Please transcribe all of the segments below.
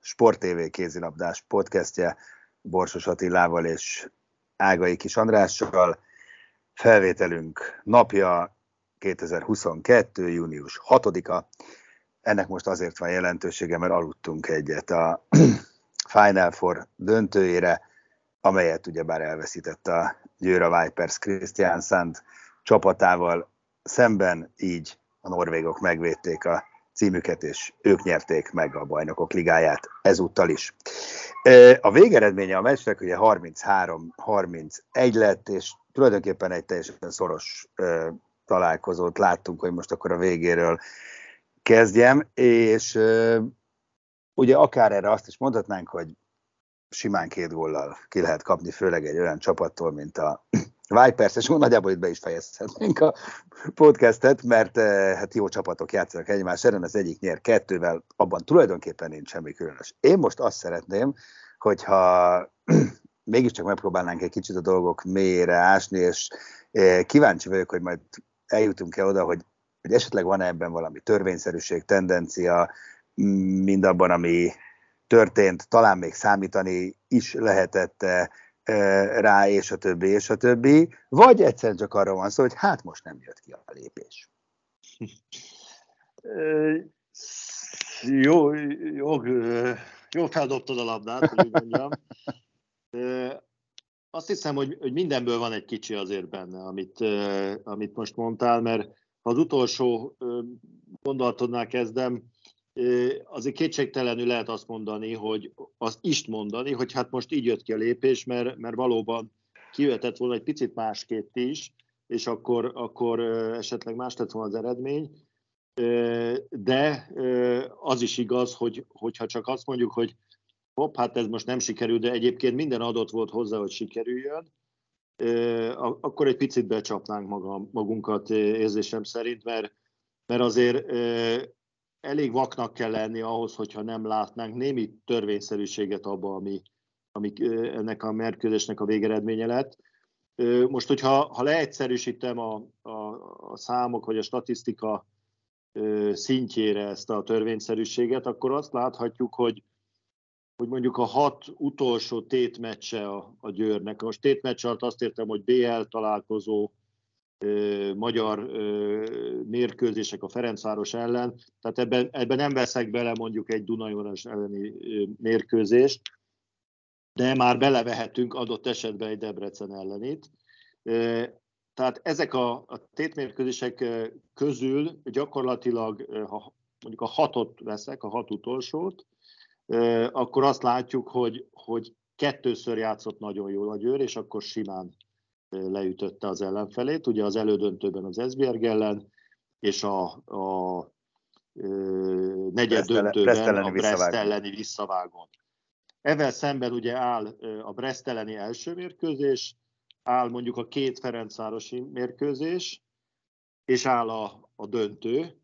Sport TV kézilabdás podcastje Borsos Attilával és Ágai Kis Andrással. Felvételünk napja 2022. június 6-a. Ennek most azért van jelentősége, mert aludtunk egyet a Final Four döntőjére, amelyet ugyebár elveszített a Győra Vipers Christian Sand csapatával szemben, így a norvégok megvédték a címüket, és ők nyerték meg a bajnokok ligáját ezúttal is. A végeredménye a meccsnek ugye 33-31 lett, és tulajdonképpen egy teljesen szoros találkozót láttunk, hogy most akkor a végéről kezdjem, és ugye akár erre azt is mondhatnánk, hogy simán két góllal ki lehet kapni, főleg egy olyan csapattól, mint a Vipers, és nagyjából itt be is fejezhetnénk a podcastet, mert hát jó csapatok játszanak egymás ellen, az egyik nyer kettővel, abban tulajdonképpen nincs semmi különös. Én most azt szeretném, hogyha mégiscsak megpróbálnánk egy kicsit a dolgok mélyére ásni, és kíváncsi vagyok, hogy majd eljutunk-e oda, hogy, hogy esetleg van -e ebben valami törvényszerűség, tendencia, mindabban, ami történt, talán még számítani is lehetett rá, és a többi, és a többi, vagy egyszerűen csak arra van szó, hogy hát most nem jött ki a lépés. jó, jó, jó feldobtad a labdát, hogy mondjam. Azt hiszem, hogy, hogy mindenből van egy kicsi azért benne, amit, amit most mondtál, mert az utolsó gondolatodnál kezdem, azért kétségtelenül lehet azt mondani, hogy azt is mondani, hogy hát most így jött ki a lépés, mert, mert valóban kijöhetett volna egy picit másképp is, és akkor, akkor esetleg más lett volna az eredmény. De az is igaz, hogy, hogyha csak azt mondjuk, hogy hopp, hát ez most nem sikerül, de egyébként minden adott volt hozzá, hogy sikerüljön, akkor egy picit becsapnánk magunkat érzésem szerint, mert, mert azért elég vaknak kell lenni ahhoz, hogyha nem látnánk némi törvényszerűséget abba, ami, ami ennek a mérkőzésnek a végeredménye lett. Most, hogyha ha leegyszerűsítem a, a, a számok vagy a statisztika szintjére ezt a törvényszerűséget, akkor azt láthatjuk, hogy, hogy mondjuk a hat utolsó tétmeccse a, a Győrnek. Most tétmeccs alatt azt értem, hogy BL találkozó, magyar mérkőzések a Ferencváros ellen, tehát ebben, ebben nem veszek bele mondjuk egy Dunajonas elleni mérkőzést, de már belevehetünk adott esetben egy Debrecen ellenit. Tehát ezek a, a tétmérkőzések közül gyakorlatilag, ha mondjuk a hatot veszek, a hat utolsót, akkor azt látjuk, hogy, hogy kettőször játszott nagyon jól a Győr, és akkor simán leütötte az ellenfelét, ugye az elődöntőben az Esbjerg ellen, és a, a negyed döntőben a Brest elleni visszavágón. Ezzel szemben ugye áll a Brest elleni első mérkőzés, áll mondjuk a két Ferencvárosi mérkőzés, és áll a, a döntő,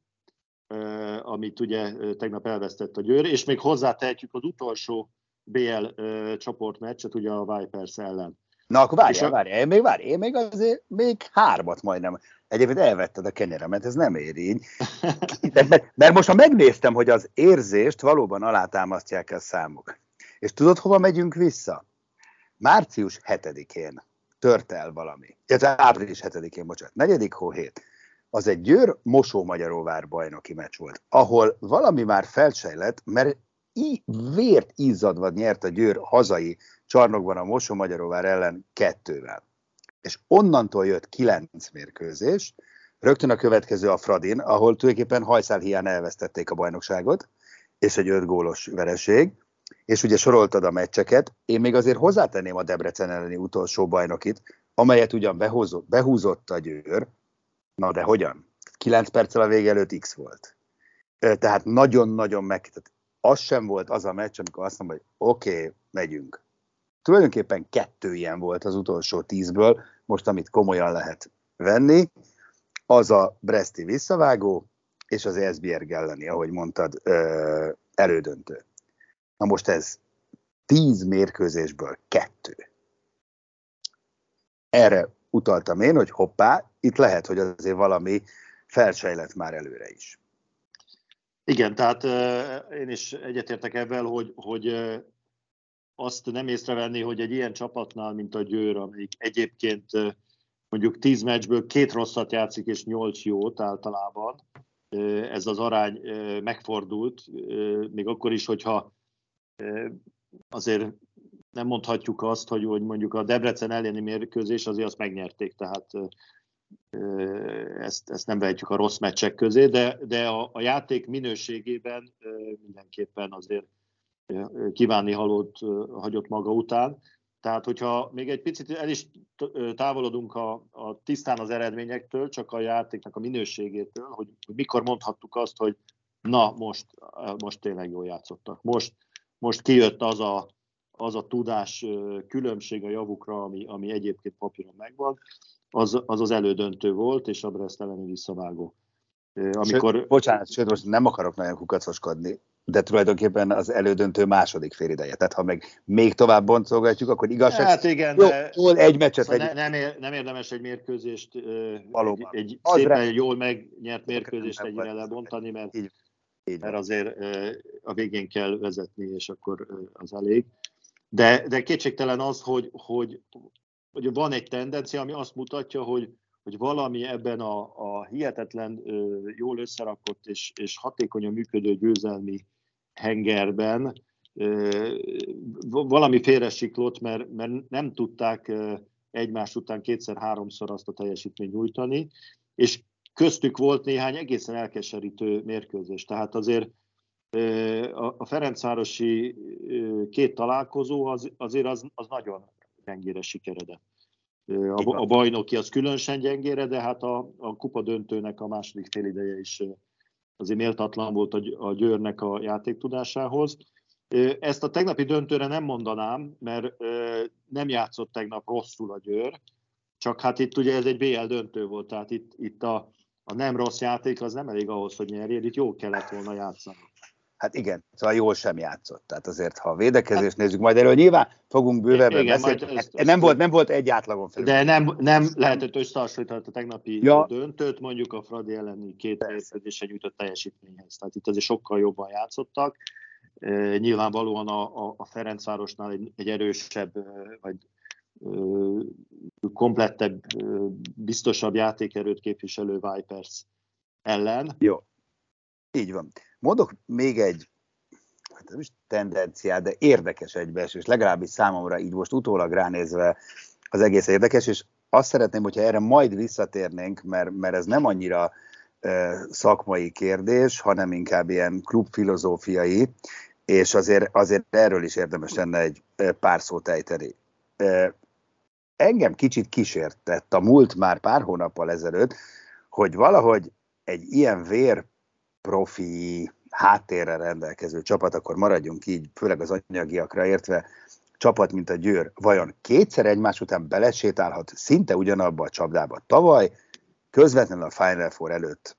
amit ugye tegnap elvesztett a Győr, és még hozzátehetjük az utolsó BL csoportmeccset, ugye a Vipers ellen. Na akkor várjál, a... várjál, én még várj, én még azért még hármat majdnem. Egyébként elvetted a kenyeremet, ez nem ér így. Mert, mert most ha megnéztem, hogy az érzést valóban alátámasztják a számok. És tudod, hova megyünk vissza? Március 7-én tört el valami. Ez április 7-én, bocsánat. Negyedik hó hét. Az egy Győr Mosó Magyaróvár bajnoki meccs volt, ahol valami már felsejlett, mert í- vért izzadva nyert a Győr hazai csarnokban a Mosomagyaróvár ellen kettővel. És onnantól jött kilenc mérkőzés, rögtön a következő a Fradin, ahol tulajdonképpen hajszál hiány elvesztették a bajnokságot, és egy öt gólos vereség, és ugye soroltad a meccseket, én még azért hozzátenném a Debrecen elleni utolsó bajnokit, amelyet ugyan behúzott, behúzott a Győr, na de hogyan? 9 perccel a vége előtt X volt. Tehát nagyon-nagyon meg... Tehát az sem volt az a meccs, amikor azt mondom, hogy oké, okay, megyünk. Tulajdonképpen kettő ilyen volt az utolsó tízből, most amit komolyan lehet venni, az a Breszti visszavágó, és az Esbjerg elleni, ahogy mondtad, elődöntő. Na most ez tíz mérkőzésből kettő. Erre utaltam én, hogy hoppá, itt lehet, hogy azért valami felsejlett már előre is. Igen, tehát én is egyetértek ebben, hogy, hogy azt nem észrevenni, hogy egy ilyen csapatnál, mint a Győr, amelyik egyébként mondjuk tíz meccsből két rosszat játszik és nyolc jót általában, ez az arány megfordult, még akkor is, hogyha azért nem mondhatjuk azt, hogy mondjuk a Debrecen elleni mérkőzés azért azt megnyerték, tehát ezt, ezt nem vehetjük a rossz meccsek közé, de, de a, a játék minőségében mindenképpen azért kívánni halót hagyott maga után. Tehát, hogyha még egy picit el is távolodunk a, a tisztán az eredményektől, csak a játéknak a minőségétől, hogy, hogy mikor mondhattuk azt, hogy na, most, most tényleg jól játszottak. Most, most kijött az a, az a tudás különbség a javukra, ami, ami egyébként papíron megvan, az, az az elődöntő volt, és a Brest elleni visszavágó. Amikor... Sőt, bocsánat, sőt, most nem akarok nagyon kukacoskodni, de tulajdonképpen az elődöntő második félideje. Tehát ha meg még tovább boncolgatjuk, akkor igazság... Hát igen, jó, de jól egy meccset... Szóval. Ne, nem, nem érdemes egy mérkőzést, Valóban. egy, egy szépen rá... jól megnyert mérkőzést ennyire lebontani, mert, így, így mert azért a végén kell vezetni, és akkor az elég. De, de kétségtelen az, hogy, hogy, hogy van egy tendencia, ami azt mutatja, hogy, hogy valami ebben a, a hihetetlen jól összerakott és, és hatékonyan működő győzelmi hengerben valami félresiklott, mert, mert nem tudták egymás után kétszer-háromszor azt a teljesítményt nyújtani, és köztük volt néhány egészen elkeserítő mérkőzés. Tehát azért a Ferencvárosi két találkozó az, azért az, az nagyon gyengére sikeredett. A, a bajnoki az különösen gyengére, de hát a, a kupa döntőnek a második félideje is azért méltatlan volt a, a Győrnek a játéktudásához. Ezt a tegnapi döntőre nem mondanám, mert nem játszott tegnap rosszul a Győr, csak hát itt ugye ez egy BL döntő volt, tehát itt, itt a, a nem rossz játék az nem elég ahhoz, hogy nyerjél, itt jó kellett volna játszani. Hát igen, szóval jól sem játszott. Tehát azért, ha a védekezést hát, nézzük, majd erről nyilván fogunk bővebben beszélni. Ez, ez nem, volt, nem volt egy átlagon felül. De nem, nem lehetett összehasonlítani a tegnapi ja. döntőt, mondjuk a Fradi elleni két mérkőzésen nyújtott teljesítményhez. Tehát itt azért sokkal jobban játszottak. E, nyilvánvalóan a, a, a Ferencvárosnál egy, egy erősebb, vagy komplettebb, biztosabb játékerőt képviselő Vipers ellen. Jó, így van. Mondok még egy, hát nem is tendenciát, de érdekes egybeesés, legalábbis számomra így most utólag ránézve az egész érdekes, és azt szeretném, hogyha erre majd visszatérnénk, mert, mert ez nem annyira e, szakmai kérdés, hanem inkább ilyen klubfilozófiai, és azért, azért erről is érdemes lenne egy pár szót ejteni. E, engem kicsit kísértett a múlt már pár hónappal ezelőtt, hogy valahogy egy ilyen vér profi háttérrel rendelkező csapat, akkor maradjunk így, főleg az anyagiakra értve, csapat, mint a Győr, vajon kétszer egymás után belesétálhat szinte ugyanabba a csapdába. Tavaly közvetlenül a Final Four előtt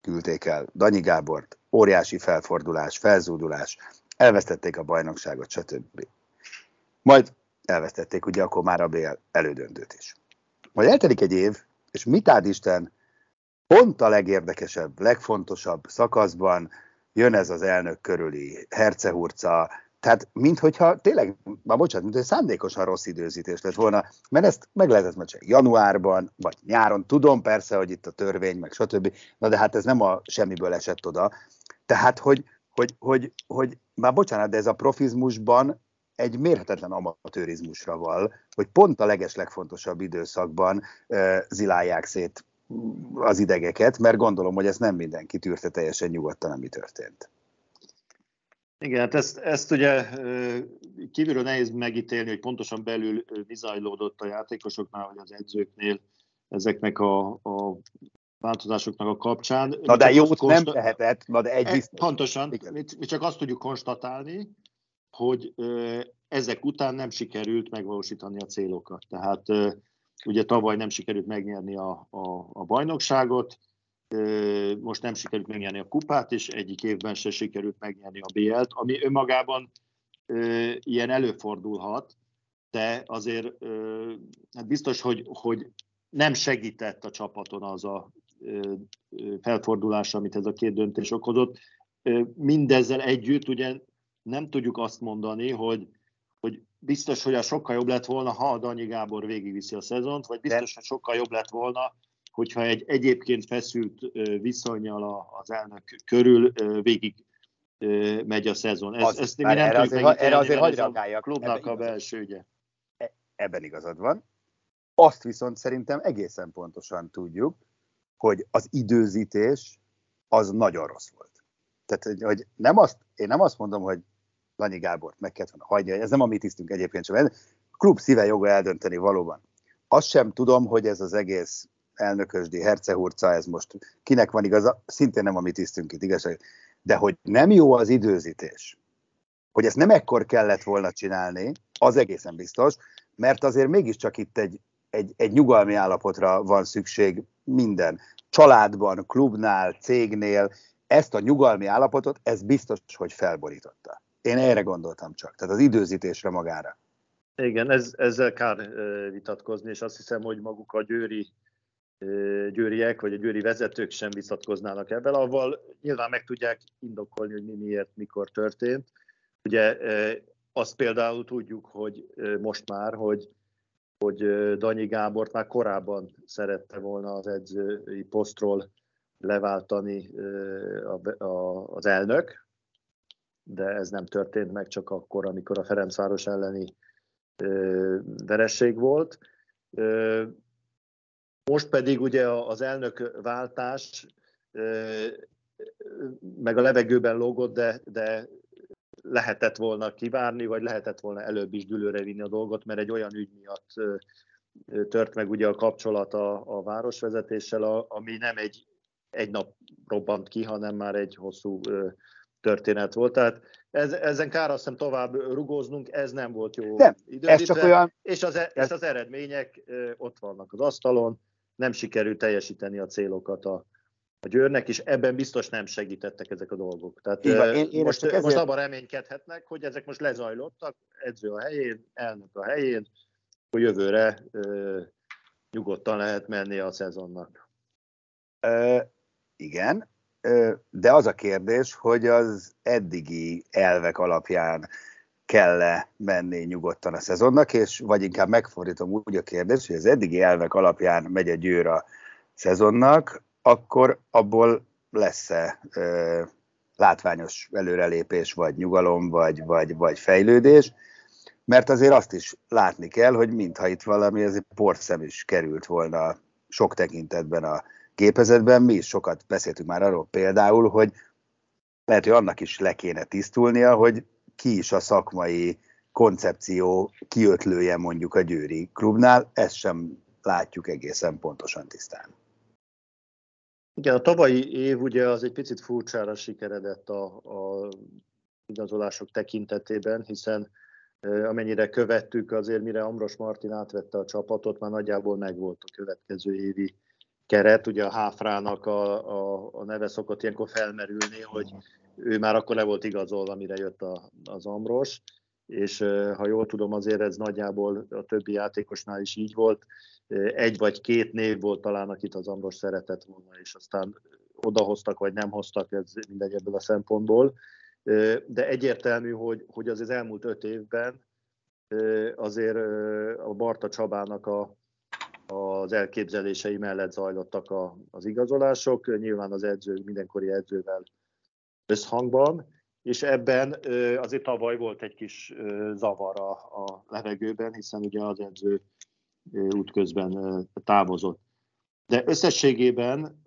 küldték el Danyi Gábort, óriási felfordulás, felzúdulás, elvesztették a bajnokságot, stb. Majd elvesztették ugye akkor már a BL elődöntőt is. Majd eltelik egy év, és mit áld Isten, pont a legérdekesebb, legfontosabb szakaszban jön ez az elnök körüli hercehurca, tehát minthogyha tényleg, már bocsánat, mint hogy szándékosan rossz időzítés lett volna, mert ezt meg lehetett már januárban, vagy nyáron, tudom persze, hogy itt a törvény, meg stb., na de hát ez nem a semmiből esett oda, tehát hogy, hogy, hogy, hogy már bocsánat, de ez a profizmusban egy mérhetetlen amatőrizmusra val, hogy pont a leges legfontosabb időszakban uh, zilálják szét az idegeket, mert gondolom, hogy ez nem mindenki tűrte teljesen nyugodtan, ami történt. Igen, hát ezt, ezt ugye kívülről nehéz megítélni, hogy pontosan belül mi zajlódott a játékosoknál, vagy az edzőknél ezeknek a, a változásoknak a kapcsán. Na de jót konsta- nem tehetett, na de egy e, biztos. Pontosan, mi, mi csak azt tudjuk konstatálni, hogy ezek után nem sikerült megvalósítani a célokat. Tehát ugye tavaly nem sikerült megnyerni a, a, a bajnokságot, most nem sikerült megnyerni a kupát, és egyik évben se sikerült megnyerni a BL-t, ami önmagában ilyen előfordulhat, de azért hát biztos, hogy, hogy nem segített a csapaton az a felfordulás, amit ez a két döntés okozott. Mindezzel együtt ugye nem tudjuk azt mondani, hogy, hogy biztos, hogy a sokkal jobb lett volna, ha a Danyi Gábor végigviszi a szezont, vagy biztos, hogy sokkal jobb lett volna, hogyha egy egyébként feszült viszonyal az elnök körül végig megy a szezon. Ez, az, ezt mi nem erre azért, erre azért hagyj reagáljak. klubnak a belső ügye. E, ebben igazad van. Azt viszont szerintem egészen pontosan tudjuk, hogy az időzítés az nagyon rossz volt. Tehát, hogy nem azt, én nem azt mondom, hogy Lanyi Gábort meg kellett volna hagyja, ez nem a mi tisztünk egyébként sem. A klub szíve joga eldönteni valóban. Azt sem tudom, hogy ez az egész elnökösdi, hercehurca, ez most kinek van igaza, szintén nem a mi tisztünk itt, igazság. De hogy nem jó az időzítés, hogy ezt nem ekkor kellett volna csinálni, az egészen biztos, mert azért mégiscsak itt egy, egy, egy nyugalmi állapotra van szükség minden. Családban, klubnál, cégnél, ezt a nyugalmi állapotot, ez biztos, hogy felborította. Én erre gondoltam csak, tehát az időzítésre magára. Igen, ez, ezzel kár vitatkozni, és azt hiszem, hogy maguk a győri győriek, vagy a győri vezetők sem vitatkoznának ebben, avval nyilván meg tudják indokolni, hogy mi miért, mikor történt. Ugye azt például tudjuk, hogy most már, hogy, hogy Danyi Gábort már korábban szerette volna az edzői posztról leváltani az elnök, de ez nem történt meg csak akkor, amikor a Ferencváros elleni veresség volt. Most pedig ugye az elnök váltás meg a levegőben lógott, de, de lehetett volna kivárni, vagy lehetett volna előbb is dülőre vinni a dolgot, mert egy olyan ügy miatt tört meg ugye a kapcsolat a, a városvezetéssel, ami nem egy, egy nap robbant ki, hanem már egy hosszú történet volt. Tehát ez, ezen kár azt hiszem tovább rugóznunk, ez nem volt jó nem, ez csak olyan... és, az, e- és az eredmények ott vannak az asztalon, nem sikerült teljesíteni a célokat a, a Győrnek, és ebben biztos nem segítettek ezek a dolgok. Tehát Igen, én, én most, ezért... most abban reménykedhetnek, hogy ezek most lezajlottak, edző a helyén, elnök a helyén, hogy jövőre ö, nyugodtan lehet menni a szezonnak. Ö, igen, de az a kérdés, hogy az eddigi elvek alapján kell-e menni nyugodtan a szezonnak, és vagy inkább megfordítom úgy a kérdést, hogy az eddigi elvek alapján megy a győr a szezonnak, akkor abból lesz-e ö, látványos előrelépés, vagy nyugalom, vagy, vagy, vagy fejlődés, mert azért azt is látni kell, hogy mintha itt valami azért porszem is került volna sok tekintetben a gépezetben. Mi is sokat beszéltünk már arról például, hogy lehet, hogy annak is le kéne tisztulnia, hogy ki is a szakmai koncepció kiötlője mondjuk a Győri klubnál, ezt sem látjuk egészen pontosan tisztán. Igen, a tavalyi év ugye az egy picit furcsára sikeredett a, a igazolások tekintetében, hiszen amennyire követtük, azért mire Amros Martin átvette a csapatot, már nagyjából megvolt a következő évi keret. Ugye a Háfrának a, a, a neve szokott ilyenkor felmerülni, hogy ő már akkor le volt igazolva, mire jött a, az Amros, és ha jól tudom, azért ez nagyjából a többi játékosnál is így volt. Egy vagy két név volt talán, akit az Amros szeretett volna, és aztán odahoztak, vagy nem hoztak, ez mindegy ebből a szempontból. De egyértelmű, hogy, hogy az, az elmúlt öt évben azért a Barta Csabának a, az elképzelései mellett zajlottak a, az igazolások. Nyilván az edző mindenkori edzővel összhangban, és ebben azért tavaly volt egy kis zavar a, a levegőben, hiszen ugye az edző útközben távozott. De összességében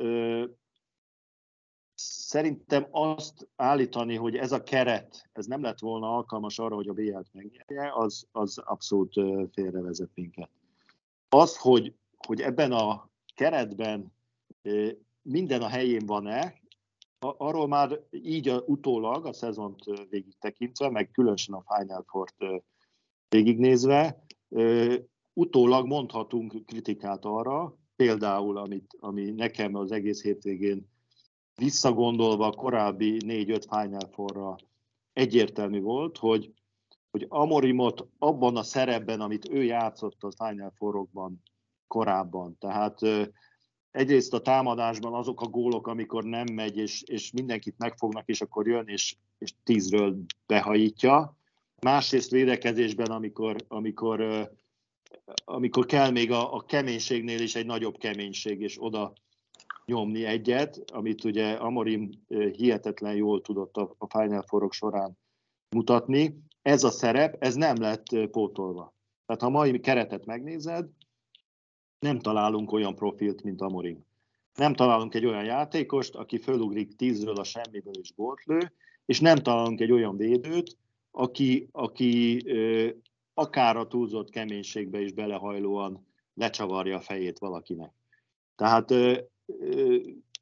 szerintem azt állítani, hogy ez a keret, ez nem lett volna alkalmas arra, hogy a BL-t megnyerje, az, az abszolút félrevezet minket. Az, hogy, hogy ebben a keretben minden a helyén van-e, arról már így a, utólag a szezont végig tekintve, meg különösen a Final Four-t végignézve, utólag mondhatunk kritikát arra, például, amit, ami nekem az egész hétvégén visszagondolva a korábbi 4-5 Final Four-ra egyértelmű volt, hogy, hogy Amorimot abban a szerepben, amit ő játszott a Final Four-okban korábban, tehát egyrészt a támadásban azok a gólok, amikor nem megy, és, és mindenkit megfognak, és akkor jön, és, és tízről behajítja. Másrészt védekezésben, amikor, amikor, amikor kell még a, a keménységnél is egy nagyobb keménység, és oda nyomni egyet, amit ugye Amorim hihetetlen jól tudott a, a Final Four során mutatni. Ez a szerep, ez nem lett pótolva. Tehát ha mai keretet megnézed, nem találunk olyan profilt, mint Amorim. Nem találunk egy olyan játékost, aki fölugrik tízről a semmiből és gólt és nem találunk egy olyan védőt, aki, aki ö, akár a túlzott keménységbe is belehajlóan lecsavarja a fejét valakinek. Tehát ö, ö,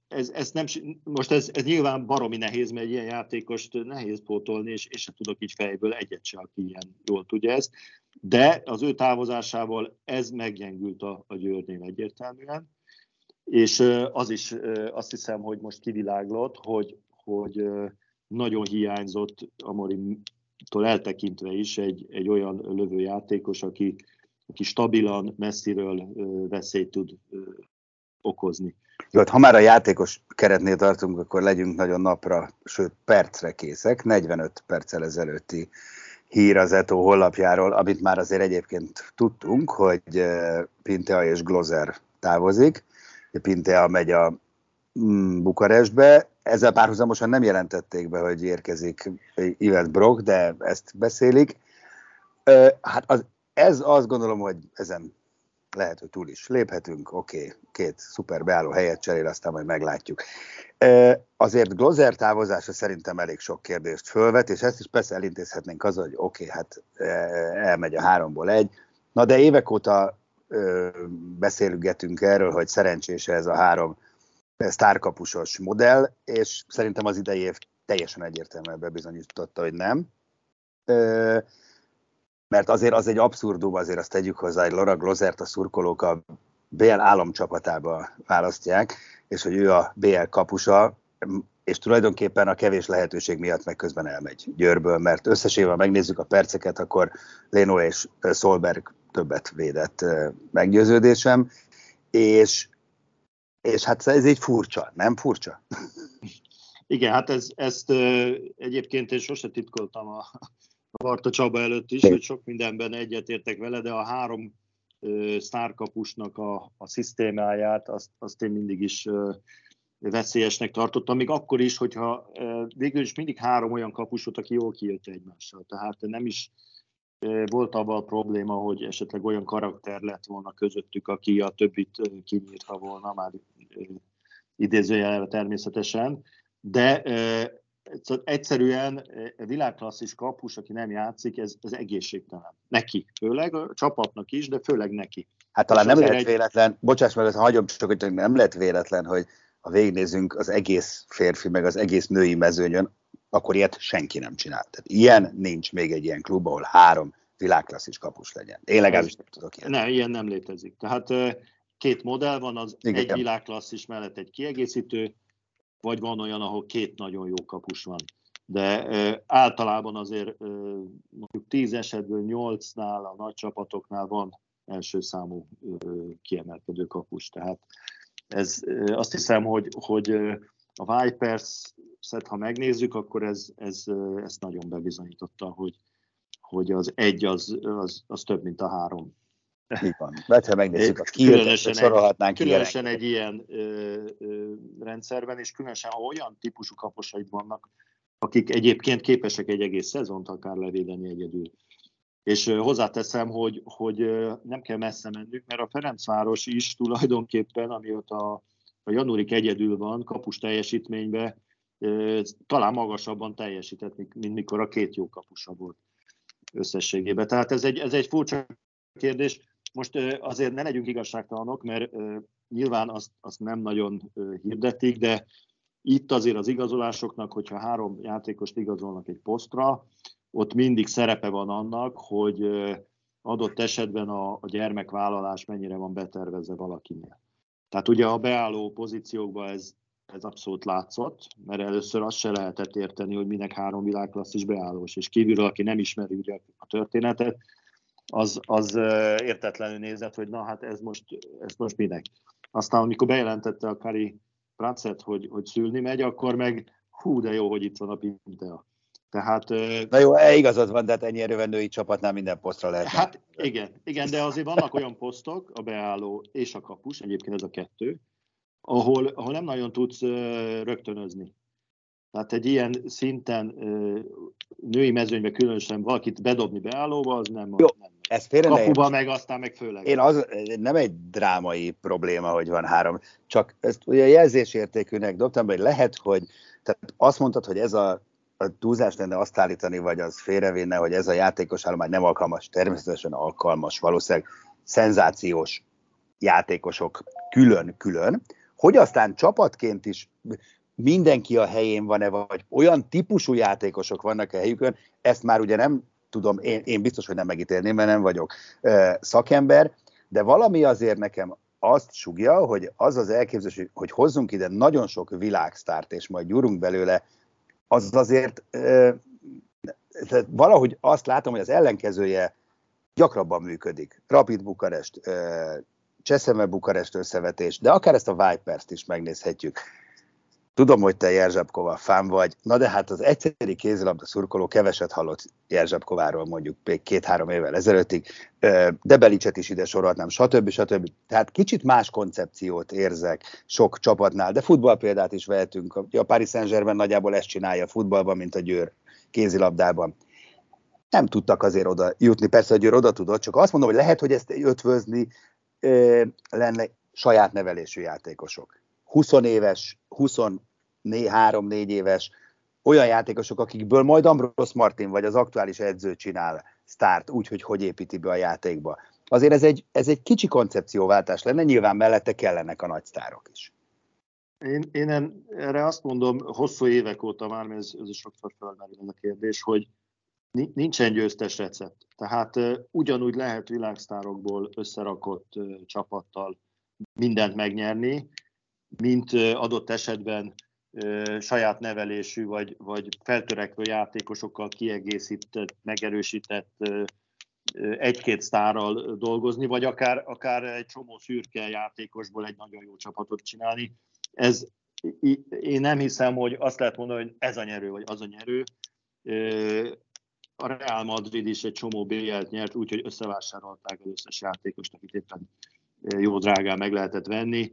ez, ez nem, most ez, ez nyilván baromi nehéz, mert egy ilyen játékost nehéz pótolni, és, és sem tudok így fejből egyet se, aki ilyen jól tudja ezt de az ő távozásával ez meggyengült a, a Győrnél egyértelműen, és az is azt hiszem, hogy most kiviláglott, hogy, hogy nagyon hiányzott Amorimtól eltekintve is egy, egy olyan lövőjátékos, aki, aki stabilan, messziről veszélyt tud okozni. Jó, hát ha már a játékos keretnél tartunk, akkor legyünk nagyon napra, sőt percre készek. 45 perccel ezelőtti hír az Eto honlapjáról, amit már azért egyébként tudtunk, hogy eh, Pintea és Glozer távozik. Pintea megy a mm, Bukarestbe. Ezzel párhuzamosan nem jelentették be, hogy érkezik Ivet Brock, de ezt beszélik. Hát az, ez azt gondolom, hogy ezen lehet, hogy túl is léphetünk, oké, okay, két szuper beálló helyet cserél, aztán majd meglátjuk. Azért Glozer távozása szerintem elég sok kérdést fölvet, és ezt is persze elintézhetnénk az, hogy oké, okay, hát elmegy a háromból egy. Na de évek óta beszélgetünk erről, hogy szerencsés ez a három sztárkapusos modell, és szerintem az idei év teljesen egyértelműen bebizonyította, hogy nem. Mert azért az egy abszurdum, azért azt tegyük hozzá, hogy Laura Glozert a szurkolók a BL államcsapatába választják, és hogy ő a BL kapusa, és tulajdonképpen a kevés lehetőség miatt meg közben elmegy Győrből, mert összességében megnézzük a perceket, akkor Leno és Solberg többet védett meggyőződésem, és, és hát ez egy furcsa, nem furcsa? Igen, hát ez, ezt egyébként én sose titkoltam a Varta Csaba előtt is, hogy sok mindenben egyetértek vele, de a három sztárkapusnak a, a szisztémáját, azt, azt én mindig is veszélyesnek tartottam, még akkor is, hogyha végül is mindig három olyan kapus volt, aki jól kijött egymással. Tehát nem is volt abban a probléma, hogy esetleg olyan karakter lett volna közöttük, aki a többit kinyírta volna, már idézőjelre természetesen, de Szóval egyszerűen e, világklasszis kapus, aki nem játszik, ez, ez egészségtelen. Neki, főleg a csapatnak is, de főleg neki. Hát talán nem lehet egy... véletlen, bocsáss meg, ha hagyom csak, hogy nem lehet véletlen, hogy ha végignézünk az egész férfi, meg az egész női mezőnyön, akkor ilyet senki nem csinál. Tehát ilyen nincs még egy ilyen klub, ahol három világklasszis kapus legyen. Én legalábbis nem tudok ilyen. Nem, ilyen nem létezik. Tehát két modell van, az Igen. egy világklasszis mellett egy kiegészítő, vagy van olyan, ahol két nagyon jó kapus van. De e, általában azért e, mondjuk tíz esetből nyolcnál, a nagy csapatoknál van első számú e, kiemelkedő kapus. Tehát ez, e, azt hiszem, hogy, hogy a vipers ha megnézzük, akkor ez, ez, ezt nagyon bebizonyította, hogy, hogy az egy az, az, az több, mint a három. Így van. Mert ha megnézzük, a különösen, sorolhatnánk különösen egy ilyen ö, ö, rendszerben, és különösen ha olyan típusú kaposaid vannak, akik egyébként képesek egy egész szezont akár levédeni egyedül. És hozzáteszem, hogy, hogy nem kell messze mennünk, mert a Ferencváros is tulajdonképpen, amióta a Janurik egyedül van kapus teljesítménybe, talán magasabban teljesített, mint mikor a két jó kapusa volt összességében. Tehát ez egy, ez egy furcsa kérdés. Most azért ne legyünk igazságtalanok, mert nyilván azt, azt nem nagyon hirdetik, de itt azért az igazolásoknak, hogyha három játékost igazolnak egy posztra, ott mindig szerepe van annak, hogy adott esetben a, a gyermekvállalás mennyire van betervezve valakinél. Tehát ugye a beálló pozíciókban ez, ez abszolút látszott, mert először azt se lehetett érteni, hogy minek három világklasszis beállós, és kívülről, aki nem ismeri ugye a történetet, az, az értetlenül nézett, hogy na hát ez most, ez most minek. Aztán amikor bejelentette a Kari Pracet, hogy, hogy szülni megy, akkor meg hú, de jó, hogy itt van a Pintea. Tehát, Na jó, e, igazad van, de hát ennyi erővel női csapatnál minden posztra lehet. Hát igen, igen, de azért vannak olyan posztok, a beálló és a kapus, egyébként ez a kettő, ahol, ahol nem nagyon tudsz rögtönözni. Tehát egy ilyen szinten női mezőnybe különösen valakit bedobni beállóba, az nem. Jó, nem. Ez félre Kapuba meg aztán meg főleg. Én az, nem egy drámai probléma, hogy van három, csak ezt ugye jelzésértékűnek dobtam, hogy lehet, hogy tehát azt mondtad, hogy ez a a túlzás lenne azt állítani, vagy az félrevinne, hogy ez a játékos állomány nem alkalmas, természetesen alkalmas, valószínűleg szenzációs játékosok külön-külön, hogy aztán csapatként is mindenki a helyén van-e, vagy olyan típusú játékosok vannak a helyükön, ezt már ugye nem tudom, én, én biztos, hogy nem megítélném, mert nem vagyok szakember, de valami azért nekem azt sugja, hogy az az elképzelés, hogy hozzunk ide nagyon sok világsztárt, és majd gyúrunk belőle az azért valahogy azt látom, hogy az ellenkezője gyakrabban működik. Rapid Bukarest, Cseszeme Bukarest összevetés, de akár ezt a Vipers-t is megnézhetjük. Tudom, hogy te Jerzsabkova fán vagy, na de hát az egyszeri kézilabda szurkoló keveset hallott Jerzsabkováról mondjuk még két-három évvel ezelőttig, de Belicset is ide sorolhatnám, stb. stb. Tehát kicsit más koncepciót érzek sok csapatnál, de futballpéldát is vehetünk. A Paris Saint-Germain nagyjából ezt csinálja futballban, mint a Győr kézilabdában. Nem tudtak azért oda jutni, persze a Győr oda tudott, csak azt mondom, hogy lehet, hogy ezt ötvözni lenne saját nevelésű játékosok. 20 éves, 20 3-4 éves olyan játékosok, akikből majd Ambros Martin vagy az aktuális edző csinál sztárt, úgy, hogy építi be a játékba. Azért ez egy, ez egy kicsi koncepcióváltás lenne, nyilván mellette kellenek a nagy sztárok is. Én, én erre azt mondom, hosszú évek óta már, mert ez, ez sokszor felmerül ez a kérdés, hogy nincsen győztes recept. Tehát uh, ugyanúgy lehet világsztárokból összerakott uh, csapattal mindent megnyerni, mint adott esetben saját nevelésű vagy, vagy feltörekvő játékosokkal kiegészített, megerősített egy-két sztárral dolgozni, vagy akár, akár egy csomó szürke játékosból egy nagyon jó csapatot csinálni. Ez, én nem hiszem, hogy azt lehet mondani, hogy ez a nyerő, vagy az a nyerő. A Real Madrid is egy csomó BL-t nyert, úgyhogy összevásárolták az összes játékost, akit éppen jó drágán meg lehetett venni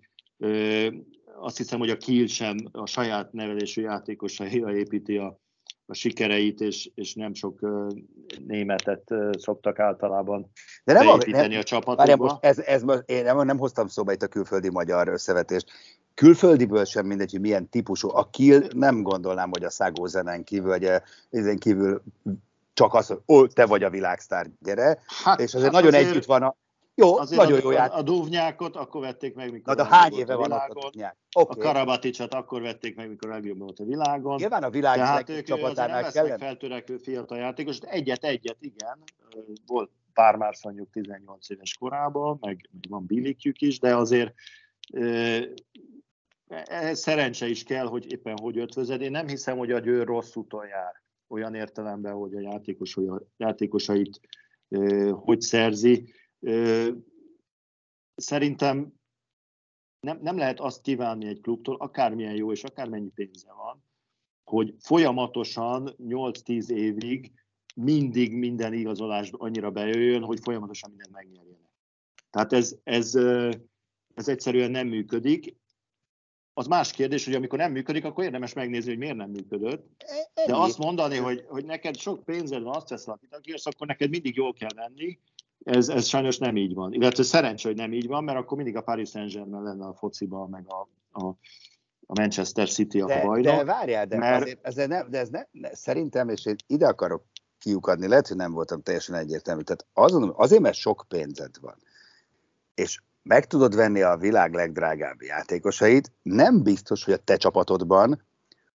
azt hiszem, hogy a Kiel sem a saját nevelésű játékosaira építi a, a sikereit, és, és nem sok németet szoktak általában De nem beépíteni a, a csapatokba. Most ez, ez, én nem, nem hoztam szóba itt a külföldi magyar összevetést. Külföldiből sem mindegy, hogy milyen típusú. A Kiel nem gondolnám, hogy a Szágó zenen kívül, vagy ezen kívül csak az, hogy ó, te vagy a világsztár, gyere. Hát, és azért hát nagyon azért... együtt van a, jó, Azért nagyon jó játék. A Duvnyákot akkor vették meg, mikor Na, de hány éve van a Duvnyák? Okay. A Karabaticsot akkor vették meg, mikor legjobb volt a világon. Nyilván a világ Tehát ők csapatánál nem kellene. feltörekvő fiatal játékos, egyet-egyet, igen. Volt pár már mondjuk 18 éves korában, meg, meg van bilikjük is, de azért ehhez szerencse is kell, hogy éppen hogy ötvözed. Én nem hiszem, hogy a Győr rossz úton jár. Olyan értelemben, hogy a játékos, hogy a játékosait hogy szerzi Szerintem nem, nem lehet azt kívánni egy klubtól, akármilyen jó és akármennyi pénze van, hogy folyamatosan 8-10 évig mindig minden igazolás annyira bejöjjön, hogy folyamatosan mindent megnyerjenek. Tehát ez, ez, ez egyszerűen nem működik. az más kérdés, hogy amikor nem működik, akkor érdemes megnézni, hogy miért nem működött. De azt mondani, hogy, hogy neked sok pénzed van, azt teszel, akit akírsz, akkor neked mindig jól kell lenni, ez, ez sajnos nem így van. Illetve szerencsé, hogy nem így van, mert akkor mindig a Paris Saint-Germain lenne a fociban, meg a, a, a Manchester City a de, bajnok. De várjál, de, mert... azért, azért nem, de ez ne, ne, szerintem, és én ide akarok kiukadni, lehet, hogy nem voltam teljesen egyértelmű. Tehát azon, azért, mert sok pénzed van, és meg tudod venni a világ legdrágább játékosait, nem biztos, hogy a te csapatodban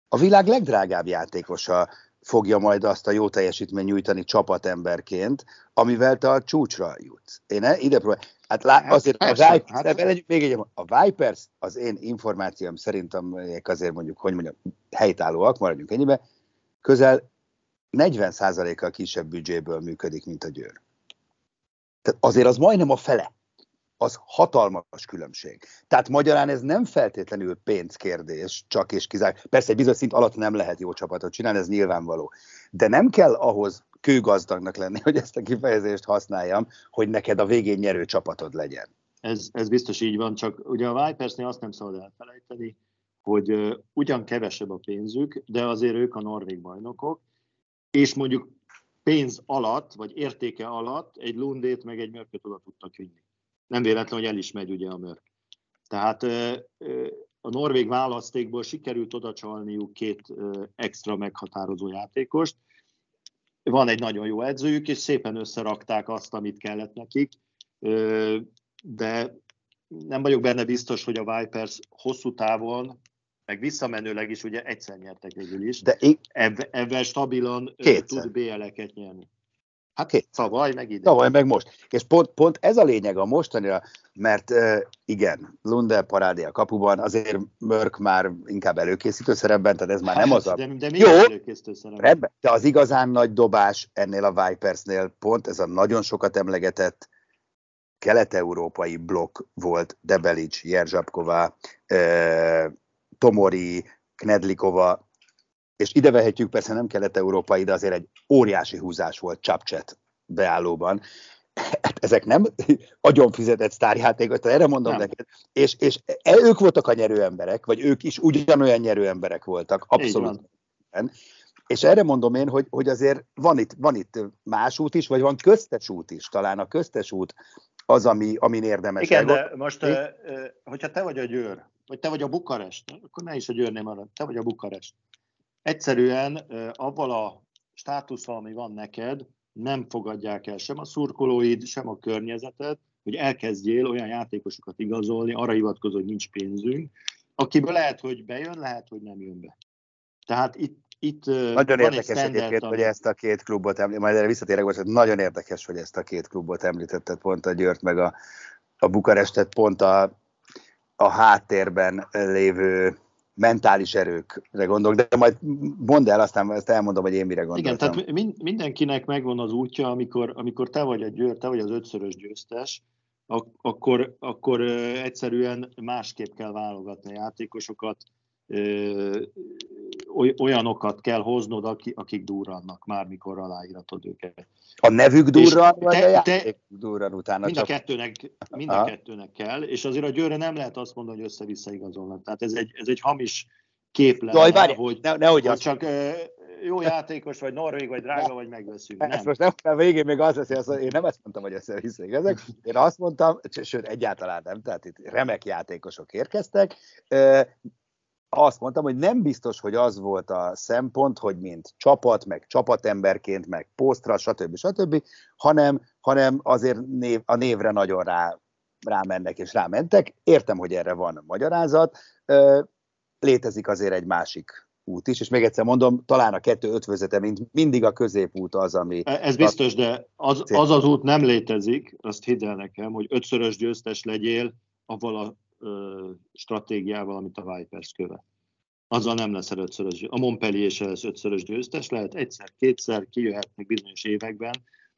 a világ legdrágább játékosa fogja majd azt a jó teljesítmény nyújtani csapatemberként, amivel te a csúcsra jutsz. Én ne, ide próbál. Hát, lá, hát azért persze, a Vipers, hát... még egy, a Vipers az én információm szerint, amelyek azért mondjuk, hogy mondjam, helytállóak, maradjunk ennyibe, közel 40%-kal kisebb büdzséből működik, mint a Győr. Tehát azért az majdnem a fele az hatalmas különbség. Tehát magyarán ez nem feltétlenül pénzkérdés, csak és kizárólag. Persze egy bizonyos szint alatt nem lehet jó csapatot csinálni, ez nyilvánvaló. De nem kell ahhoz kőgazdagnak lenni, hogy ezt a kifejezést használjam, hogy neked a végén nyerő csapatod legyen. Ez, ez biztos így van, csak ugye a Vipersnél azt nem szabad elfelejteni, hogy ugyan kevesebb a pénzük, de azért ők a norvég bajnokok, és mondjuk pénz alatt, vagy értéke alatt egy Lundét meg egy Mörköt oda tudtak vinni nem véletlen, hogy el is megy ugye a mörk. Tehát a norvég választékból sikerült oda csalniuk két extra meghatározó játékost. Van egy nagyon jó edzőjük, és szépen összerakták azt, amit kellett nekik, de nem vagyok benne biztos, hogy a Vipers hosszú távon, meg visszamenőleg is ugye egyszer nyertek végül is, de én... ebben stabilan Kétszer. tud BL-eket nyerni. Hát Két. Tavaly, meg ide. Tavaly, meg most. És pont, pont ez a lényeg a mostanira, mert igen, Lunde parádé a kapuban, azért Mörk már inkább előkészítő szerepben, tehát ez már nem az a... De, de Jó, rendben, de az igazán nagy dobás ennél a Vipersnél pont ez a nagyon sokat emlegetett kelet-európai blokk volt Debelic, Jerzsapkova, Tomori, Knedlikova, és ide vehetjük, persze nem kelet-európai, de azért egy óriási húzás volt Csapcset beállóban. Hát ezek nem agyon fizetett sztárjátékok, tehát erre mondom nem. neked. És, és e, ők voltak a nyerő emberek, vagy ők is ugyanolyan nyerő emberek voltak, abszolút. És erre mondom én, hogy, hogy azért van itt, van itt más út is, vagy van köztes út is. Talán a köztes út az, ami, amin érdemes. Igen, de most, hogyha te vagy a Győr, vagy te vagy a Bukarest, akkor ne is a Győrnél marad, te vagy a Bukarest egyszerűen avval a státusszal, ami van neked, nem fogadják el sem a szurkolóid, sem a környezeted, hogy elkezdjél olyan játékosokat igazolni, arra hivatkozó, hogy nincs pénzünk, akiből lehet, hogy bejön, lehet, hogy nem jön be. Tehát itt, itt nagyon érdekes egyébként, ami... hogy ezt a két klubot említetted, majd erre visszatérek, hogy nagyon érdekes, hogy ezt a két klubot említetted, pont a Győrt meg a, a Bukarestet, pont a, a háttérben lévő mentális erőkre gondolok, de majd mondd el, aztán ezt elmondom, hogy én mire gondoltam. Igen, tehát mindenkinek megvan az útja, amikor, amikor te vagy a győr, te vagy az ötszörös győztes, akkor, akkor egyszerűen másképp kell válogatni a játékosokat, olyanokat kell hoznod, akik durrannak már, mikor aláíratod őket. A nevük durran, vagy te, a játék durran utána? Mind, csak... a kettőnek, mind a kettőnek kell, és azért a Győre nem lehet azt mondani, hogy össze-vissza igazolnak. Tehát ez egy, ez egy hamis kép lenne, Jaj, várj, hogy, ne, ne, hogy csak jó játékos, vagy norvég, vagy drága, vagy megveszünk. Nem. Ezt most nem, a végén még az lesz, hogy én nem ezt mondtam, hogy össze-vissza igazak. Én azt mondtam, sőt, egyáltalán nem, tehát itt remek játékosok érkeztek azt mondtam, hogy nem biztos, hogy az volt a szempont, hogy mint csapat, meg csapatemberként, meg posztra, stb. stb., hanem, hanem azért név, a névre nagyon rá, rámennek és rámentek. Értem, hogy erre van magyarázat. Létezik azért egy másik út is, és még egyszer mondom, talán a kettő ötvözete, mint mindig a középút az, ami... E, ez biztos, de az az, az út nem létezik, azt hidd el nekem, hogy ötszörös győztes legyél, avval a ö, stratégiával, amit a Vipers követ. Azzal nem lesz ötszörös. A Montpellier se lesz ötszörös győztes, lehet egyszer, kétszer, kijöhetnek bizonyos években,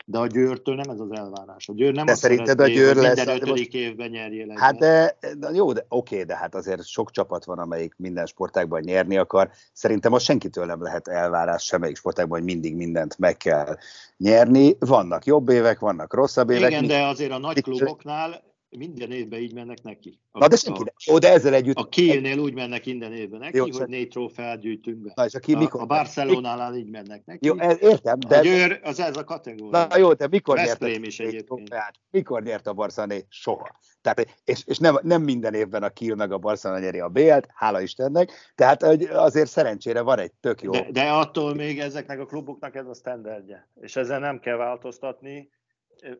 de a Győrtől nem ez az elvárás. A Győr nem de azt szerinted a Győr lesz, minden ötödik évben nyerjél Hát de, de, jó, de oké, de hát azért sok csapat van, amelyik minden sportágban nyerni akar. Szerintem az senkitől nem lehet elvárás semmelyik sportágban, hogy mindig mindent meg kell nyerni. Vannak jobb évek, vannak rosszabb évek. Igen, de azért a nagy kluboknál minden évben így mennek neki. A, Na de senki, a, ó, de ezzel együtt... A Kielnél úgy mennek minden évben neki, jó, hogy négy trófeát gyűjtünk be. Na, és a, ki, mikor a Barcelonánál így mennek neki. Jó, ez, értem, de... A Győr, az ez a kategória. Na jó, de mikor nyert is egyébként. Mikor nyert a Barcelona? Soha. Tehát, és, és nem, nem minden évben a Kiel meg a Barcelona nyeri a BL-t, hála Istennek, tehát azért szerencsére van egy tök jó... De, de attól még ezeknek a kluboknak ez a standardje, és ezzel nem kell változtatni,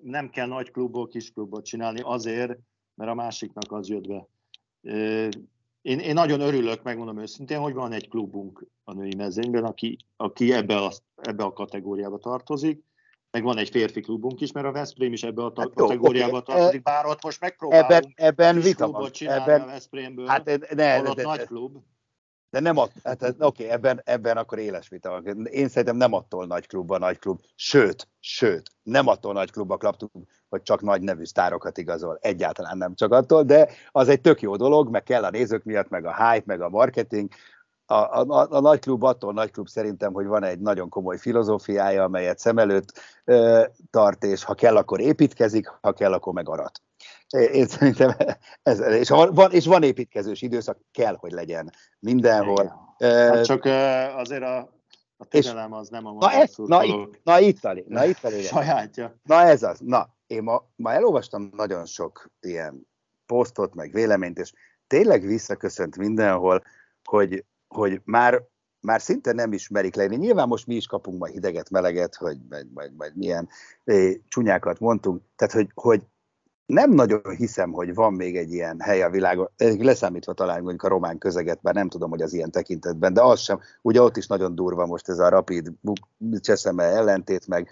nem kell nagy klubból kis klubot csinálni azért, mert a másiknak az jött be. Én, én nagyon örülök, megmondom őszintén, hogy van egy klubunk a női mezőnyben, aki, aki ebbe, a, ebbe a kategóriába tartozik, meg van egy férfi klubunk is, mert a Veszprém is ebbe a hát jó, kategóriába okay. tartozik, bár ott most megpróbálunk ebben, ebben vita van. Ebben, a Veszprémből, hát, ne, ne, ne, nagy klub. De nem att, hát, oké, okay, ebben, ebben akkor éles vita van. Én szerintem nem attól nagy klub a nagy klub, sőt, sőt, nem attól nagy klub a klub, hogy csak nagy nevű sztárokat igazol, egyáltalán nem csak attól, de az egy tök jó dolog, meg kell a nézők miatt, meg a hype, meg a marketing, a, a, a, a nagy klub attól nagy klub szerintem, hogy van egy nagyon komoly filozófiája, amelyet szem előtt ö, tart, és ha kell, akkor építkezik, ha kell, akkor meg arat. Én szerintem ez, és, van, és van építkezős időszak, kell, hogy legyen mindenhol. Hát csak azért a, a tegelem az nem a na, ez, na, itt, na itt a, na itt a Sajátja. Na ez az. Na, én ma, ma elolvastam nagyon sok ilyen posztot, meg véleményt, és tényleg visszaköszönt mindenhol, hogy, hogy már már szinte nem ismerik lenni. Nyilván most mi is kapunk majd hideget, meleget, hogy majd, majd, majd milyen eh, csúnyákat mondtunk. Tehát, hogy, hogy nem nagyon hiszem, hogy van még egy ilyen hely a világon, leszámítva talán mondjuk a román közeget, bár nem tudom, hogy az ilyen tekintetben, de az sem, ugye ott is nagyon durva most ez a rapid cseszeme ellentét, meg,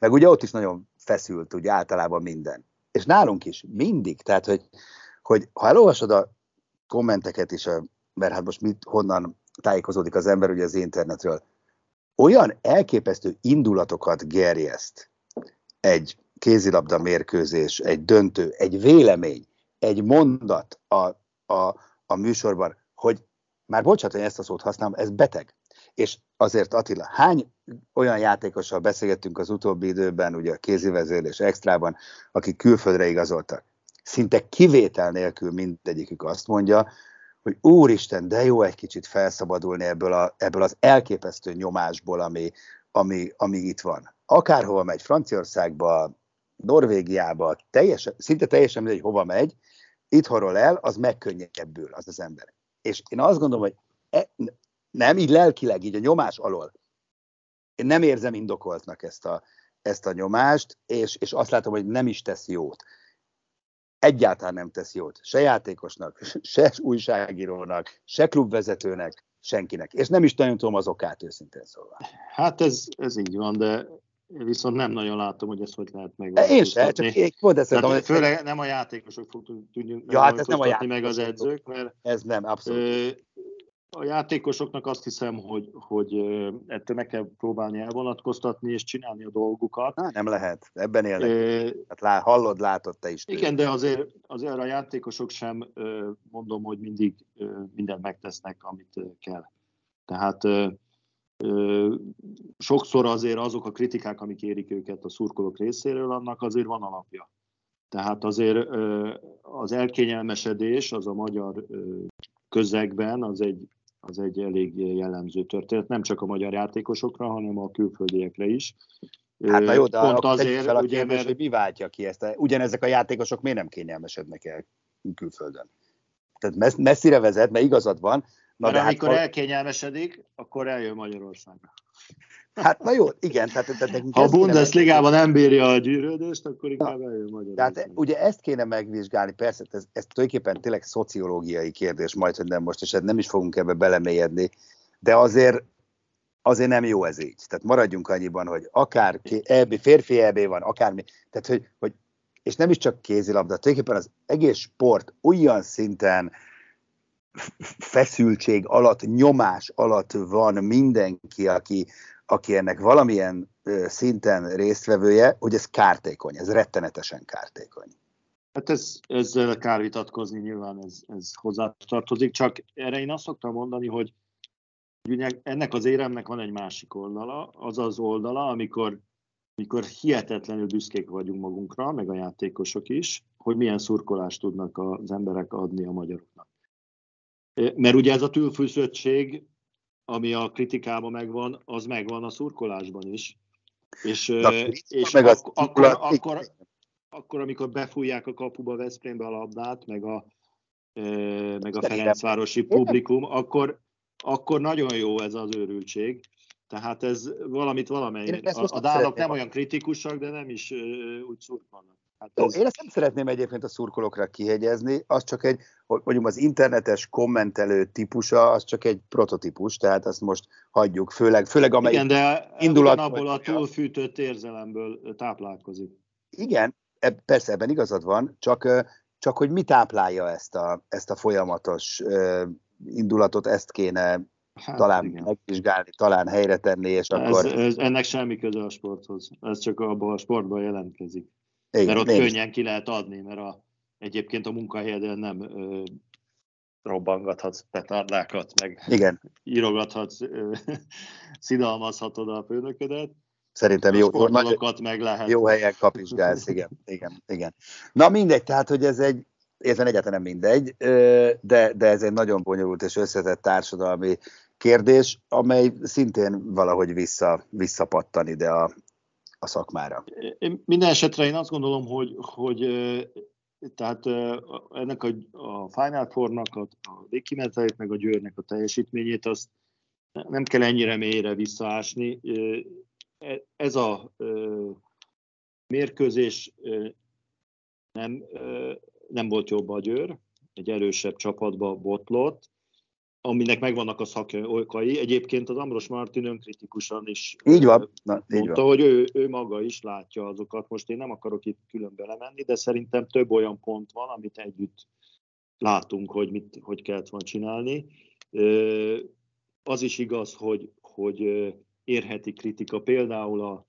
meg ugye ott is nagyon feszült ugye általában minden. És nálunk is mindig, tehát hogy, hogy ha elolvasod a kommenteket is, mert hát most mit, honnan tájékozódik az ember ugye az internetről, olyan elképesztő indulatokat gerjeszt egy kézilabda mérkőzés, egy döntő, egy vélemény, egy mondat a, a, a műsorban, hogy már bocsánat, hogy ezt a szót használom, ez beteg. És azért Attila, hány olyan játékossal beszélgettünk az utóbbi időben, ugye a kézivezérlés extrában, akik külföldre igazoltak. Szinte kivétel nélkül mindegyikük azt mondja, hogy úristen, de jó egy kicsit felszabadulni ebből, a, ebből az elképesztő nyomásból, ami, ami, ami itt van. Akárhova megy, Franciaországba, Norvégiába, teljesen, szinte teljesen mindegy, hova megy, itthonról el, az megkönnyebbül az az ember. És én azt gondolom, hogy e, nem, így lelkileg, így a nyomás alól, én nem érzem indokoltnak ezt a, ezt a nyomást, és, és azt látom, hogy nem is tesz jót. Egyáltalán nem tesz jót. Se játékosnak, se újságírónak, se klubvezetőnek, senkinek. És nem is nagyon tudom az okát, őszintén szólva. Hát ez, ez így van, de viszont nem nagyon látom, hogy ezt hogy lehet megváltoztatni. Én sem, csak én pont ezt. Főleg nem a játékosok tudni ja, hát ez nem a játékosok. meg az edzők, mert ez nem, abszolút. A játékosoknak azt hiszem, hogy, hogy ettől meg kell próbálni elvonatkoztatni és csinálni a dolgukat. Há, nem lehet, ebben élnek. E, hát lá, hallod, látod te is. Igen, de azért, azért a játékosok sem mondom, hogy mindig mindent megtesznek, amit kell. Tehát sokszor azért azok a kritikák, amik érik őket a szurkolók részéről, annak azért van alapja. Tehát azért az elkényelmesedés az a magyar közegben az egy, az egy elég jellemző történet, nem csak a magyar játékosokra, hanem a külföldiekre is. Hát na jó, de Pont azért, fel a ugye, kérdés, mert... hogy mi váltja ki ezt. Ugyanezek a játékosok miért nem kényelmesednek el külföldön? Tehát messzire vezet, mert igazad van, Na, Mert amikor hát, elkényelmesedik, akkor eljön Magyarországra. Hát na jó, igen. Tehát, tehát ha a Bundesligában nem bírja a gyűrődést, akkor inkább eljön Magyarországra. Tehát ugye ezt kéne megvizsgálni, persze, ez, ez tulajdonképpen tényleg szociológiai kérdés, majd, hogy nem most, és hát nem is fogunk ebbe belemélyedni, de azért azért nem jó ez így. Tehát maradjunk annyiban, hogy akár EB, férfi EB van, akármi, tehát hogy, hogy és nem is csak kézilabda, tulajdonképpen az egész sport olyan szinten feszültség alatt, nyomás alatt van mindenki, aki, aki ennek valamilyen szinten résztvevője, hogy ez kártékony, ez rettenetesen kártékony. Hát ez, ezzel kár vitatkozni, nyilván ez, ez hozzátartozik, csak erre én azt szoktam mondani, hogy ennek az éremnek van egy másik oldala, az az oldala, amikor mikor hihetetlenül büszkék vagyunk magunkra, meg a játékosok is, hogy milyen szurkolást tudnak az emberek adni a magyaroknak. Mert ugye ez a túlfűzöttség, ami a kritikában megvan, az megvan a szurkolásban is. És, és meg ak- akkor, akkor, akkor, akkor, amikor befújják a kapuba Veszprémbe a labdát, meg a, meg a Ferencvárosi publikum, akkor, akkor nagyon jó ez az őrültség. Tehát ez valamit valamelyik. A, a dálok nem olyan kritikusak, de nem is úgy szurkolnak. Hát ez... Én ezt nem szeretném egyébként a szurkolókra kihegyezni, az csak egy, hogy mondjuk az internetes kommentelő típusa, az csak egy prototípus, tehát azt most hagyjuk, főleg, főleg amely Igen, de indulat abból a túlfűtött érzelemből táplálkozik. Igen, persze ebben igazad van, csak, csak hogy mi táplálja ezt a, ezt a folyamatos indulatot, ezt kéne Hát, talán igen. megvizsgálni, talán helyre tenni, és ez, akkor... Ez, ennek semmi köze a sporthoz. Ez csak abban a sportban jelentkezik. Igen, mert ott én könnyen ki lehet adni, mert a, egyébként a munkahelyeden nem ö, robbangathatsz petárdákat, meg Igen. írogathatsz, ö, szidalmazhatod a főnöködet. Szerintem jó, jó, meg lehet. jó helyen kapizsgálsz, igen, igen, igen. Na mindegy, tehát, hogy ez egy, érzen egyáltalán nem mindegy, de, de ez egy nagyon bonyolult és összetett társadalmi kérdés, amely szintén valahogy vissza, visszapattan ide a, a szakmára. Én minden esetre én azt gondolom, hogy, hogy tehát ennek a, a Final Four-nak, a, a végkimenetelét, meg a Győrnek a teljesítményét, azt nem kell ennyire mélyre visszaásni. E, ez a mérkőzés nem, nem volt jobb a Győr, egy erősebb csapatba botlott, aminek megvannak a szakokai. Egyébként az Ambros Martin önkritikusan is így van. Na, így mondta, van. hogy ő, ő maga is látja azokat. Most én nem akarok itt külön belemenni, de szerintem több olyan pont van, amit együtt látunk, hogy mit, hogy kellett volna csinálni. Az is igaz, hogy, hogy érheti kritika. Például a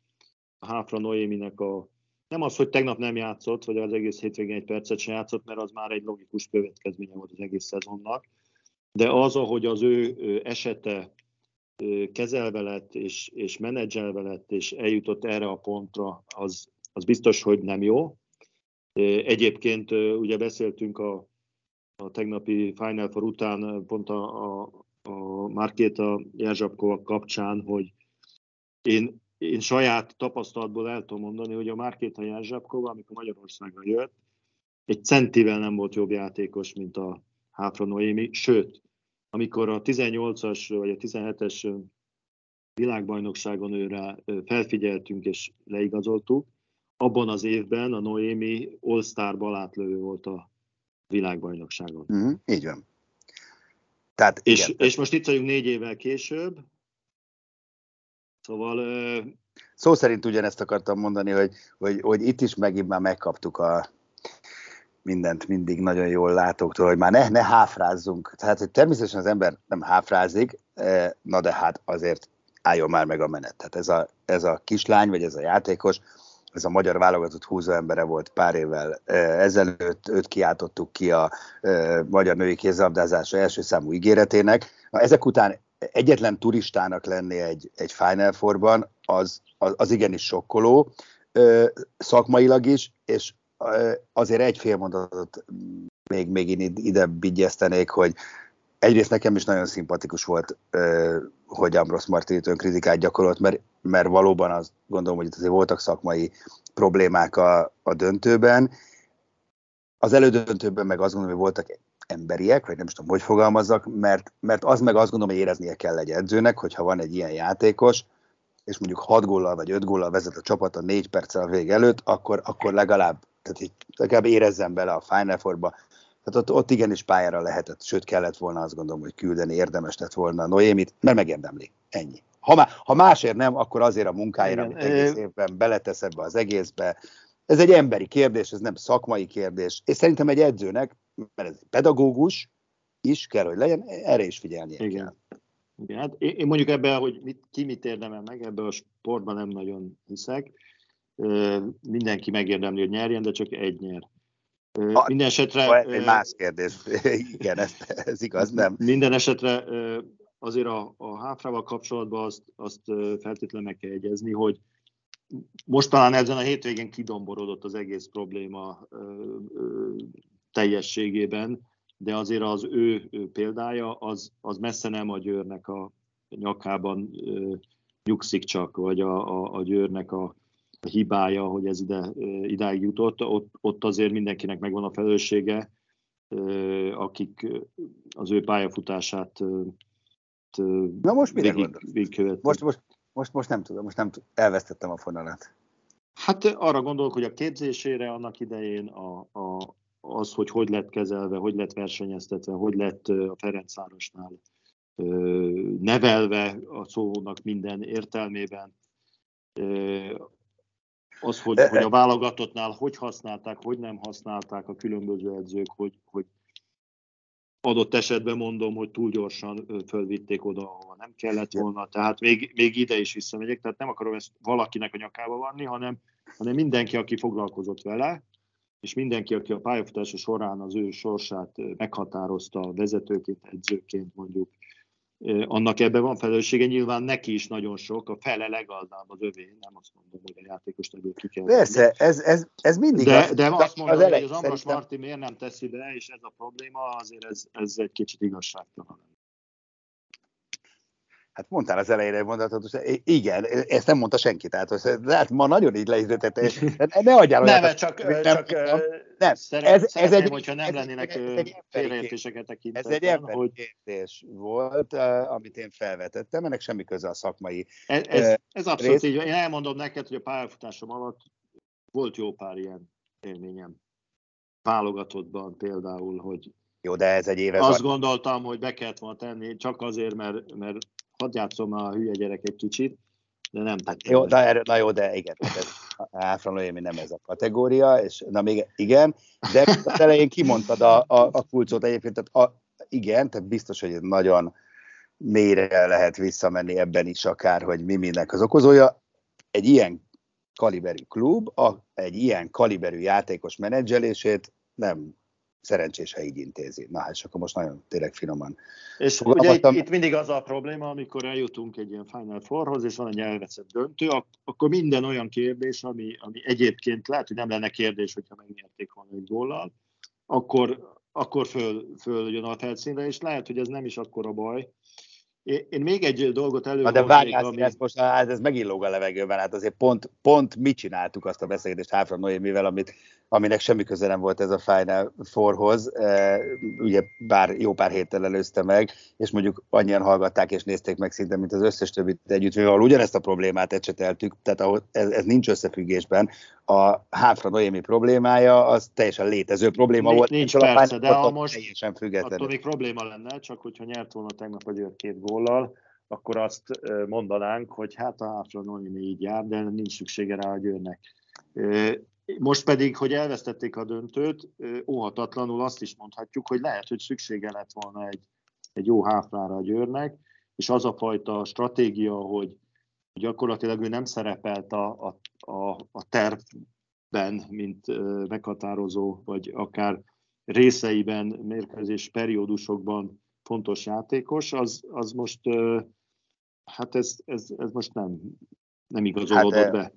Háfra Noéminek a nem az, hogy tegnap nem játszott, vagy az egész hétvégén egy percet sem játszott, mert az már egy logikus következménye volt az egész szezonnak, de az, ahogy az ő esete kezelve lett, és, és menedzselve lett, és eljutott erre a pontra, az, az biztos, hogy nem jó. Egyébként ugye beszéltünk a, a tegnapi Final Four után pont a, a, a Márkéta Jerzsapkova kapcsán, hogy én, én saját tapasztalatból el tudom mondani, hogy a Márkéta Jerzsapkova, amikor Magyarországra jött, egy centivel nem volt jobb játékos, mint a Háfra Noémi, sőt, amikor a 18-as vagy a 17-es világbajnokságon őre felfigyeltünk és leigazoltuk, abban az évben a Noémi All-Star balátlövő volt a világbajnokságon. Mm, így van. Tehát, és, igen. és most itt vagyunk négy évvel később, szóval... Szó szerint ugyanezt akartam mondani, hogy, hogy, hogy itt is megint már megkaptuk a, mindent mindig nagyon jól látóktól, hogy már ne, ne háfrázzunk. Tehát, hogy természetesen az ember nem háfrázik, eh, na de hát azért álljon már meg a menet. Tehát ez a, ez a kislány, vagy ez a játékos, ez a magyar válogatott húzó embere volt pár évvel eh, ezelőtt, őt kiáltottuk ki a eh, magyar női kézlabdázása első számú ígéretének. Na, ezek után egyetlen turistának lenni egy, egy Final Four-ban, az, az, az igenis sokkoló, szakmailag is, és azért egy fél mondatot még, még én ide vigyeztenék, hogy egyrészt nekem is nagyon szimpatikus volt, hogy Ambros Martinit kritikát gyakorolt, mert, mert valóban azt gondolom, hogy itt azért voltak szakmai problémák a, a döntőben. Az elődöntőben meg azt gondolom, hogy voltak emberiek, vagy nem is tudom, hogy fogalmazzak, mert, mert az meg azt gondolom, hogy éreznie kell egy edzőnek, hogyha van egy ilyen játékos, és mondjuk 6 góllal vagy 5 góllal vezet a csapat a 4 perccel a vég előtt, akkor, akkor legalább tehát így legalább érezzen bele a Final Four-ba. Tehát ott, ott igenis pályára lehetett, sőt kellett volna azt gondolom, hogy küldeni, érdemes lett volna Noémit, mert megérdemli. Ennyi. Ha, má, ha másért nem, akkor azért a munkáért, amit egész évben beletesz ebbe az egészbe. Ez egy emberi kérdés, ez nem szakmai kérdés. És szerintem egy edzőnek, mert ez egy pedagógus is kell, hogy legyen, erre is figyelni Igen. kell. Igen, hát én mondjuk ebben, hogy mit, ki mit érdemel meg, ebben a sportban nem nagyon hiszek mindenki megérdemli, hogy nyerjen, de csak egy nyer. Minden esetre... Egy más kérdés. Igen, ez, ez igaz, nem? Minden esetre azért a, a háfrával kapcsolatban azt, azt feltétlenül meg kell egyezni, hogy most talán ezen a hétvégén kidomborodott az egész probléma teljességében, de azért az ő, ő példája az, az messze nem a Győrnek a nyakában nyugszik csak, vagy a, a, a Győrnek a hibája, hogy ez ide, idáig jutott. Ott, ott azért mindenkinek megvan a felelőssége, akik az ő pályafutását Na most mire végig, most, most, most, most nem tudom, most nem tudom, elvesztettem a fonalat. Hát arra gondolok, hogy a képzésére annak idején a, a, az, hogy hogy lett kezelve, hogy lett versenyeztetve, hogy lett a Ferencvárosnál nevelve a szónak minden értelmében, az, hogy, hogy a válogatottnál hogy használták, hogy nem használták a különböző edzők, hogy, hogy adott esetben mondom, hogy túl gyorsan fölvitték oda, ahova nem kellett volna, tehát még, még ide is visszamegyek, tehát nem akarom ezt valakinek a nyakába vanni, hanem, hanem mindenki, aki foglalkozott vele, és mindenki, aki a pályafutása során az ő sorsát meghatározta vezetőként, edzőként mondjuk, annak ebben van felelőssége, nyilván neki is nagyon sok, a fele legalább az övé, nem azt mondom, hogy a játékos ebből ki kell. Persze, ez, ez, ez mindig de, az, de azt mondom, az hogy az Ambros szerintem... Marti miért nem teszi be, és ez a probléma, azért ez, ez egy kicsit igazságtalan. Hát mondtál az elejére egy mondatot, hogy igen, ezt nem mondta senki, tehát hát ma nagyon így leizletette, ne adjál olyan. Nem, csak, nem, csak nem, ez, ez egy, hogyha nem ez, lennének félreértéseket tekintetben. Ez egy emberi hogy... volt, amit én felvetettem, ennek semmi köze a szakmai Ez, ez, ez abszolút így, én elmondom neked, hogy a pályafutásom alatt volt jó pár ilyen élményem. Válogatottban például, hogy jó, de ez egy éve. Azt gondoltam, hogy be kellett volna tenni, csak azért, mert, mert hadd játszom a hülye gyerek egy kicsit, de nem hát jó, na, erő, na jó, de igen, Áfran Noémi nem ez a kategória, és na még igen, de az elején kimondtad a, a, a kulcsot egyébként, tehát a, igen, tehát biztos, hogy nagyon mélyre lehet visszamenni ebben is akár, hogy mi mindenek az okozója. Egy ilyen kaliberű klub, a, egy ilyen kaliberű játékos menedzselését nem szerencsés, ha így intézi. Na hát, és akkor most nagyon tényleg finoman. És ugye itt, itt mindig az a probléma, amikor eljutunk egy ilyen Final Fourhoz, és van egy elveszett döntő, akkor minden olyan kérdés, ami, ami egyébként lehet, hogy nem lenne kérdés, hogyha megnyerték volna egy góllal, akkor, akkor föl, föl jön a felszínre, és lehet, hogy ez nem is akkor a baj, én még egy dolgot elő. De várjál, ami... ez most hát ez megillóg a levegőben, hát azért pont, pont mi csináltuk azt a beszélgetést Háfra Noémivel, amit, aminek semmi köze nem volt ez a Final Fourhoz, e, ugye bár jó pár héttel előzte meg, és mondjuk annyian hallgatták és nézték meg szinte, mint az összes többit együtt, mivel ugyanezt a problémát ecseteltük, tehát ahol ez, ez nincs összefüggésben, a Háfra Noémi problémája az teljesen létező probléma nincs, volt. Nincs persze, de ha most teljesen attól még probléma lenne, csak hogyha nyert volna tegnap a Győr két góllal, akkor azt mondanánk, hogy hát a Háfra Noémi így jár, de nincs szüksége rá a Győrnek. Most pedig, hogy elvesztették a döntőt, óhatatlanul azt is mondhatjuk, hogy lehet, hogy szüksége lett volna egy, egy jó háfrára a Győrnek, és az a fajta stratégia, hogy gyakorlatilag ő nem szerepelt a, a, a, a tervben, mint meghatározó, vagy akár részeiben, mérkőzés periódusokban fontos játékos, az, az most, hát ez, ez, ez most nem, nem igazolódott hát, be.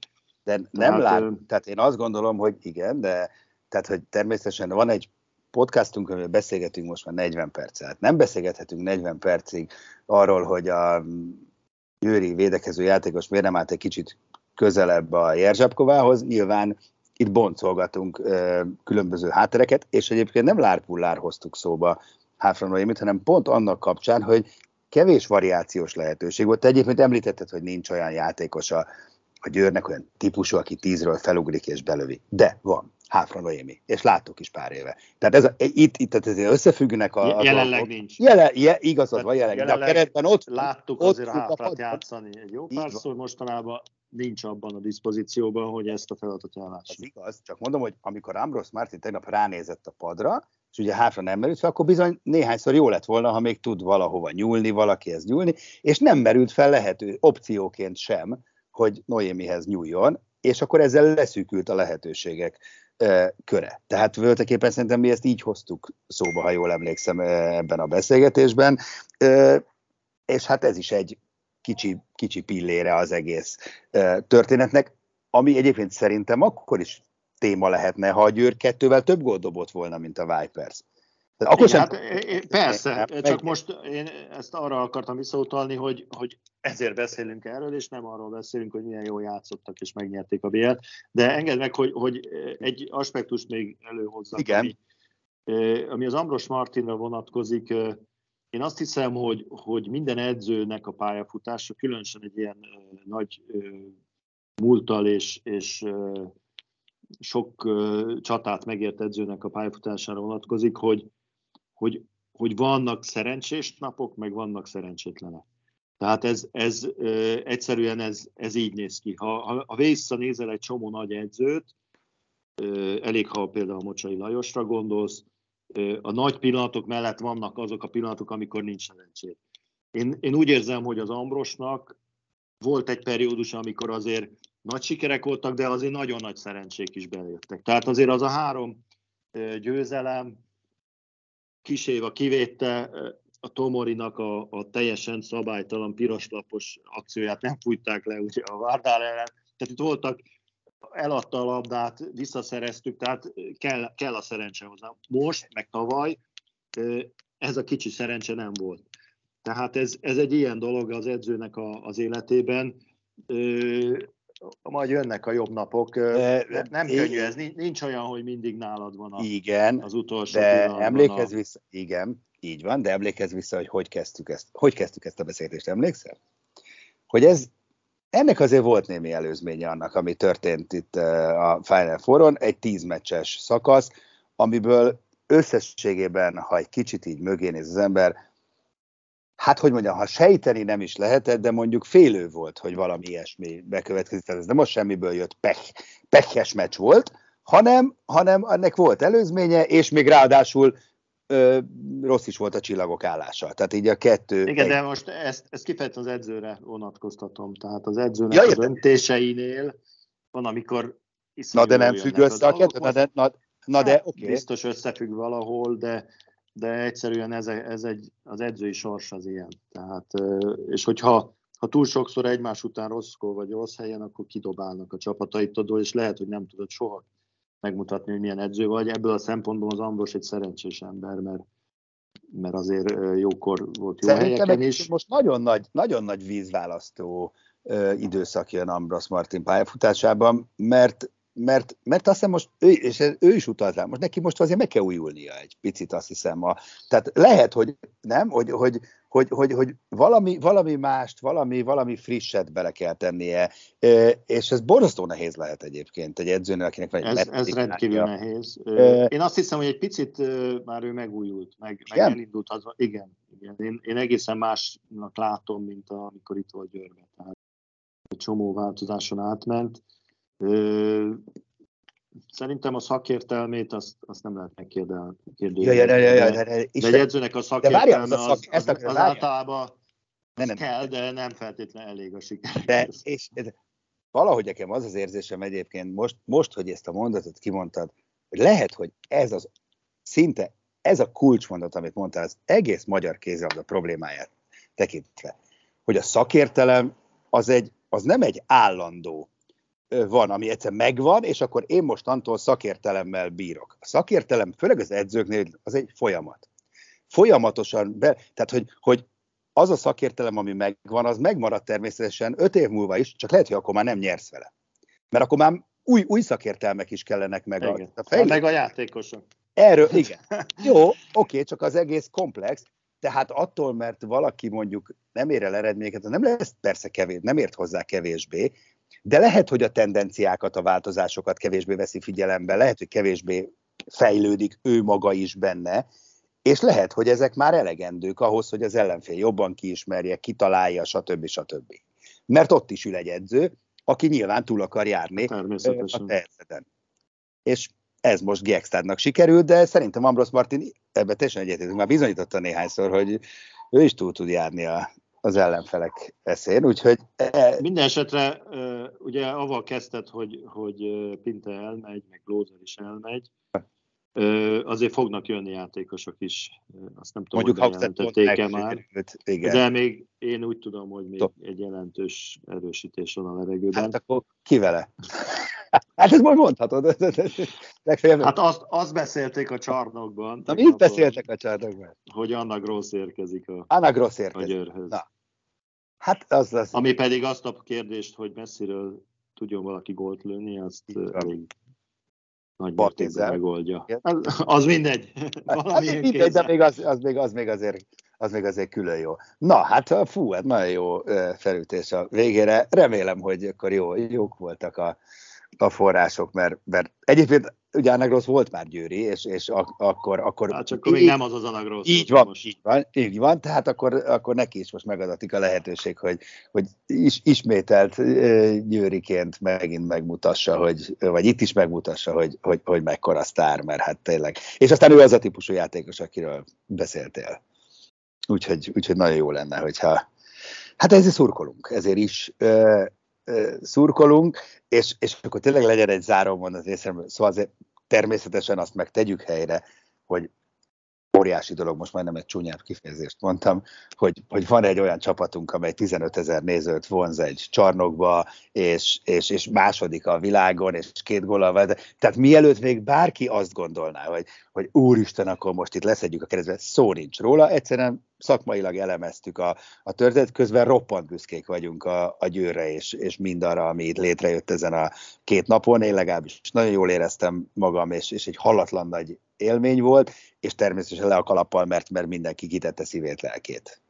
De nem tehát, lát, tehát én azt gondolom, hogy igen, de tehát, hogy természetesen van egy podcastunk, amivel beszélgetünk most már 40 percet. Nem beszélgethetünk 40 percig arról, hogy a Győri védekező játékos miért nem állt egy kicsit közelebb a Jerzsapkovához. Nyilván itt boncolgatunk ö, különböző háttereket, és egyébként nem lárpullár hoztuk szóba Háfran hanem pont annak kapcsán, hogy kevés variációs lehetőség volt. Te egyébként említetted, hogy nincs olyan játékos a, a Győrnek olyan típusú, aki tízről felugrik és belövi. De van. Háfra Noémi, és láttuk is pár éve. Tehát ez a, itt, itt tehát ez összefüggnek a... Jelenleg a, nincs. Jelen, je, igazad van, jelenleg, jelenleg, de a keretben ott... Láttuk ott, azért háfrát játszani egy jó párszor, mostanában nincs abban a diszpozícióban, hogy ezt a feladatot ellássa. Ez igaz, csak mondom, hogy amikor Ambros Martin tegnap ránézett a padra, és ugye hátra nem merült fel, akkor bizony néhányszor jó lett volna, ha még tud valahova nyúlni, valakihez nyúlni, és nem merült fel lehető opcióként sem, hogy Noémihez nyúljon, és akkor ezzel leszűkült a lehetőségek köre. Tehát voltaképpen szerintem mi ezt így hoztuk szóba, ha jól emlékszem ebben a beszélgetésben, és hát ez is egy kicsi, kicsi pillére az egész történetnek. ami egyébként szerintem akkor is téma lehetne, ha a Győr kettővel több gólt dobott volna, mint a Vipers. Tehát akkor Igen, sem... hát, persze, hát, csak meg... most én ezt arra akartam visszautalni, hogy, hogy ezért beszélünk erről, és nem arról beszélünk, hogy milyen jól játszottak és megnyerték a BL-t, de engedd meg, hogy, hogy egy aspektus még előhozzak, Igen. Ami, ami az Ambros Martinra vonatkozik, én azt hiszem, hogy, hogy minden edzőnek a pályafutása, különösen egy ilyen nagy múltal és, és sok csatát megért edzőnek a pályafutására vonatkozik, hogy, hogy, hogy vannak szerencsés napok, meg vannak szerencsétlenek. Tehát ez, ez egyszerűen ez, ez így néz ki. Ha, ha, ha visszanézel egy csomó nagy edzőt, elég, ha például Mocsai Lajosra gondolsz, a nagy pillanatok mellett vannak azok a pillanatok, amikor nincs szerencsét. Én, én úgy érzem, hogy az Ambrosnak volt egy periódus, amikor azért nagy sikerek voltak, de azért nagyon nagy szerencsék is bejöttek. Tehát azért az a három győzelem, kis éva kivétte a Tomorinak a, a teljesen szabálytalan piroslapos akcióját nem fújták le ugye a Várdál ellen. Tehát itt voltak, eladta a labdát, visszaszereztük, tehát kell, kell a szerencse hozzá. Most, meg tavaly, ez a kicsi szerencse nem volt. Tehát ez, ez egy ilyen dolog az edzőnek a, az életében majd jönnek a jobb napok. Nem, nem igen. könnyű ez, nincs olyan, hogy mindig nálad van a, igen, az utolsó de emlékezz a... vissza, igen, így van, de emlékezz vissza, hogy hogy kezdtük ezt, hogy kezdtük ezt a beszélgetést, emlékszel? Hogy ez, ennek azért volt némi előzménye annak, ami történt itt a Final Four-on, egy tíz meccses szakasz, amiből összességében, ha egy kicsit így mögé néz az ember, hát hogy mondjam, ha sejteni nem is lehetett, de mondjuk félő volt, hogy valami ilyesmi bekövetkezik. Tehát ez nem most semmiből jött pech, peches meccs volt, hanem, hanem ennek volt előzménye, és még ráadásul ö, rossz is volt a csillagok állása. Tehát így a kettő... Igen, egy... de most ezt, ezt kifejezetten az edzőre vonatkoztatom. Tehát az edzőnek ja, a döntéseinél van, amikor Na de nem függ össze a kettő? Na de, na, na de hát, okay. Biztos összefügg valahol, de de egyszerűen ez, ez egy, az edzői sors az ilyen. Tehát, és hogyha ha túl sokszor egymás után rosszkor vagy rossz helyen, akkor kidobálnak a csapataitodól, és lehet, hogy nem tudod soha megmutatni, hogy milyen edző vagy. Ebből a szempontból az Ambros egy szerencsés ember, mert, mert azért jókor volt jó Szerintem helyeken is. Most nagyon nagy, nagyon nagy vízválasztó időszak jön Ambros Martin pályafutásában, mert mert, mert azt hiszem most, ő, és ő is utalt rá, most neki most azért meg kell újulnia egy picit, azt hiszem. A, tehát lehet, hogy nem, hogy, hogy, hogy, hogy, hogy valami, valami mást, valami, valami frisset bele kell tennie, és ez borzasztó nehéz lehet egyébként egy edzőnél, akinek van egy Ez, ez rendkívül nehéz. Én azt hiszem, hogy egy picit már ő megújult, meg, meg elindult. Az, igen, igen. Én, én egészen másnak látom, mint amikor itt volt Győrben. Tehát egy csomó változáson átment Szerintem a szakértelmét azt, azt nem lehet megkérdezni. Ja, ja, ja, ja, ja, de, de egy edzőnek a szakértelme az, az, az, az általában nem, nem. kell, de nem feltétlenül elég a siker. De, és, de valahogy nekem az az érzésem egyébként most, most, hogy ezt a mondatot kimondtad, hogy lehet, hogy ez az szinte ez a kulcsmondat, amit mondtál, az egész magyar kézilabda problémáját tekintve, hogy a szakértelem az, egy, az nem egy állandó van, ami egyszer megvan, és akkor én mostantól szakértelemmel bírok. A szakértelem, főleg az edzőknél, az egy folyamat. Folyamatosan, be, tehát hogy, hogy az a szakértelem, ami megvan, az megmarad természetesen öt év múlva is, csak lehet, hogy akkor már nem nyersz vele. Mert akkor már új, új szakértelmek is kellenek meg. Igen. A, fejlő... Meg a játékosok. Erről, igen. Jó, oké, csak az egész komplex, tehát attól, mert valaki mondjuk nem ér el eredményeket, nem lesz persze kevés, nem ért hozzá kevésbé, de lehet, hogy a tendenciákat, a változásokat kevésbé veszi figyelembe, lehet, hogy kevésbé fejlődik ő maga is benne, és lehet, hogy ezek már elegendők ahhoz, hogy az ellenfél jobban kiismerje, kitalálja, stb. stb. Mert ott is ül egy edző, aki nyilván túl akar járni a területen. És ez most Giekstadnak sikerült, de szerintem Ambros Martin ebben teljesen egyetértünk, már bizonyította néhányszor, hogy ő is túl tud járni a, az ellenfelek eszén, úgyhogy... E... Minden esetre ugye avval kezdted, hogy, hogy Pinte elmegy, meg Glózer is elmegy. azért fognak jönni játékosok is, azt nem tudom, Mondjuk hogy bejelentették-e már. Igen. De még én úgy tudom, hogy még Top. egy jelentős erősítés van a levegőben. Hát akkor ki vele? Hát ezt most mondhatod. Legfeljebb... Hát azt, azt beszélték a csarnokban. Na, mit beszéltek a csarnokban? Hogy Anna Gross érkezik a, Anna Gross érkezik. a győrhöz. Na. Hát az lesz. Ami pedig azt a kérdést, hogy messziről tudjon valaki gólt lőni, azt elég nagy mértékben megoldja. Az, az mindegy. az mindegy, de még az, az, még, az, még azért, az még azért külön jó. Na, hát fú, hát nagyon jó felütés a végére. Remélem, hogy akkor jó, jók voltak a, a források, mert, mert egyébként ugye Anagros volt már Győri, és, és ak- akkor... akkor hát csak akkor még nem az az Anagros. Így van, most. így van, így van, tehát akkor, akkor neki is most megadatik a lehetőség, hogy, hogy is, ismételt Győriként megint megmutassa, hogy, vagy itt is megmutassa, hogy, hogy, hogy mekkora sztár, mert hát tényleg. És aztán ő az a típusú játékos, akiről beszéltél. Úgyhogy, úgyhogy nagyon jó lenne, hogyha Hát ezért szurkolunk, ezért is szurkolunk, és, és akkor tényleg legyen egy záró mondat részemről. Szóval azért természetesen azt meg tegyük helyre, hogy óriási dolog, most már nem egy csúnyább kifejezést mondtam, hogy, hogy van egy olyan csapatunk, amely 15 ezer nézőt vonz egy csarnokba, és, és, és második a világon, és két góllal Tehát mielőtt még bárki azt gondolná, hogy, hogy úristen, akkor most itt leszedjük a keresztbe, szó nincs róla, egyszerűen szakmailag elemeztük a, a történet, közben roppant büszkék vagyunk a, a győrre, és, és mindarra, ami itt létrejött ezen a két napon. Én legalábbis nagyon jól éreztem magam, és, és egy hallatlan nagy élmény volt, és természetesen le a kalappal, mert, mert mindenki kitette szívét, lelkét.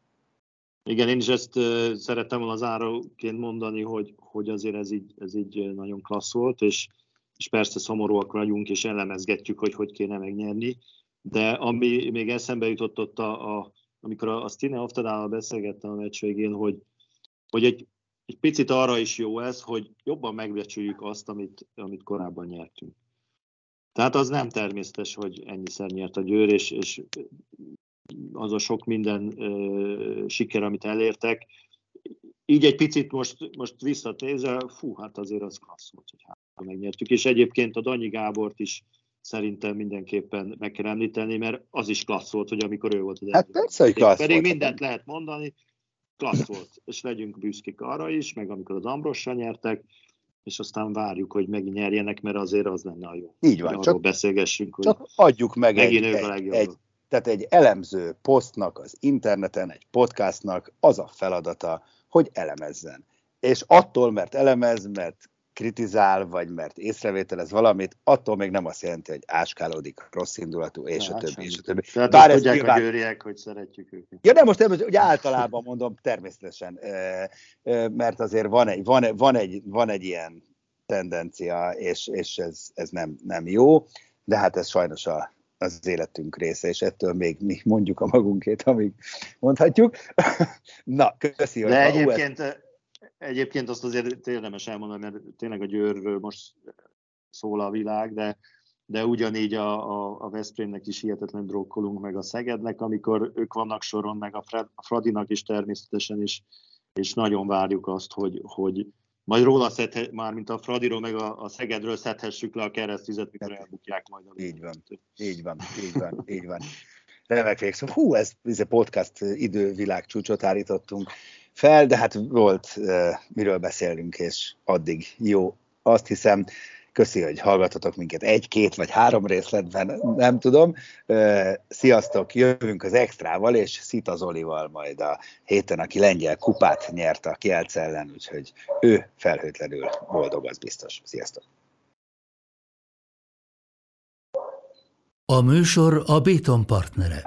Igen, én is ezt uh, szerettem volna záróként mondani, hogy, hogy azért ez így, ez így nagyon klassz volt, és, és persze szomorúak vagyunk, és elemezgetjük, hogy hogy kéne megnyerni, de ami még eszembe jutott ott, a, a, amikor a, a Stine Oftadállal beszélgettem a meccs végén, hogy, hogy egy, egy picit arra is jó ez, hogy jobban megbecsüljük azt, amit, amit korábban nyertünk. Tehát az nem természetes, hogy ennyiszer nyert a Győr, és, és az a sok minden ö, siker, amit elértek. Így egy picit most, most visszatézve, fú, hát azért az klassz volt, hogy hát megnyertük. És egyébként a Danyi Gábort is szerintem mindenképpen meg kell említeni, mert az is klassz volt, hogy amikor ő volt az Hát persze, hogy klassz Pedig volt. mindent lehet mondani, klassz volt, és legyünk büszkék arra is, meg amikor az Ambrossal nyertek, és aztán várjuk, hogy megint nyerjenek, mert azért az lenne a jó. Így van, csak beszélgessünk, hogy csak adjuk meg egy, egy, egy, tehát egy elemző posztnak az interneten, egy podcastnak az a feladata, hogy elemezzen. És attól, mert elemez, mert kritizál, vagy mert észrevételez valamit, attól még nem azt jelenti, hogy áskálódik, rossz indulatú, és hát a többi, és a többi. Tehát Bár ezt tudják nyilván... a győriek, hogy szeretjük őket. Ja, nem most nem, hogy általában mondom, természetesen, mert azért van egy, van, van egy, van egy ilyen tendencia, és, és ez, ez nem, nem jó, de hát ez sajnos a, az életünk része, és ettől még mi mondjuk a magunkét, amíg mondhatjuk. Na, köszi. De egyébként, Egyébként azt azért érdemes elmondani, mert tényleg a Győrről most szól a világ, de, de ugyanígy a, a, a Veszprémnek is hihetetlen drokkolunk, meg a Szegednek, amikor ők vannak soron, meg a, Fred, a Fradinak is természetesen is, és nagyon várjuk azt, hogy, hogy majd róla szedhe, már mint a Fradiról, meg a, a Szegedről szedhessük le a keresztüzet, mikor elbukják majd. A így van, így van, így van, így van. Remek végszó. Hú, ez, ez a podcast idővilág csúcsot állítottunk fel, de hát volt miről beszélünk, és addig jó. Azt hiszem, köszi, hogy hallgatotok minket egy-két vagy három részletben, nem tudom. Sziasztok, jövünk az extrával, és Szita Zolival majd a héten, aki lengyel kupát nyert a Kielc ellen, úgyhogy ő felhőtlenül boldog, az biztos. Sziasztok! A műsor a Béton partnere.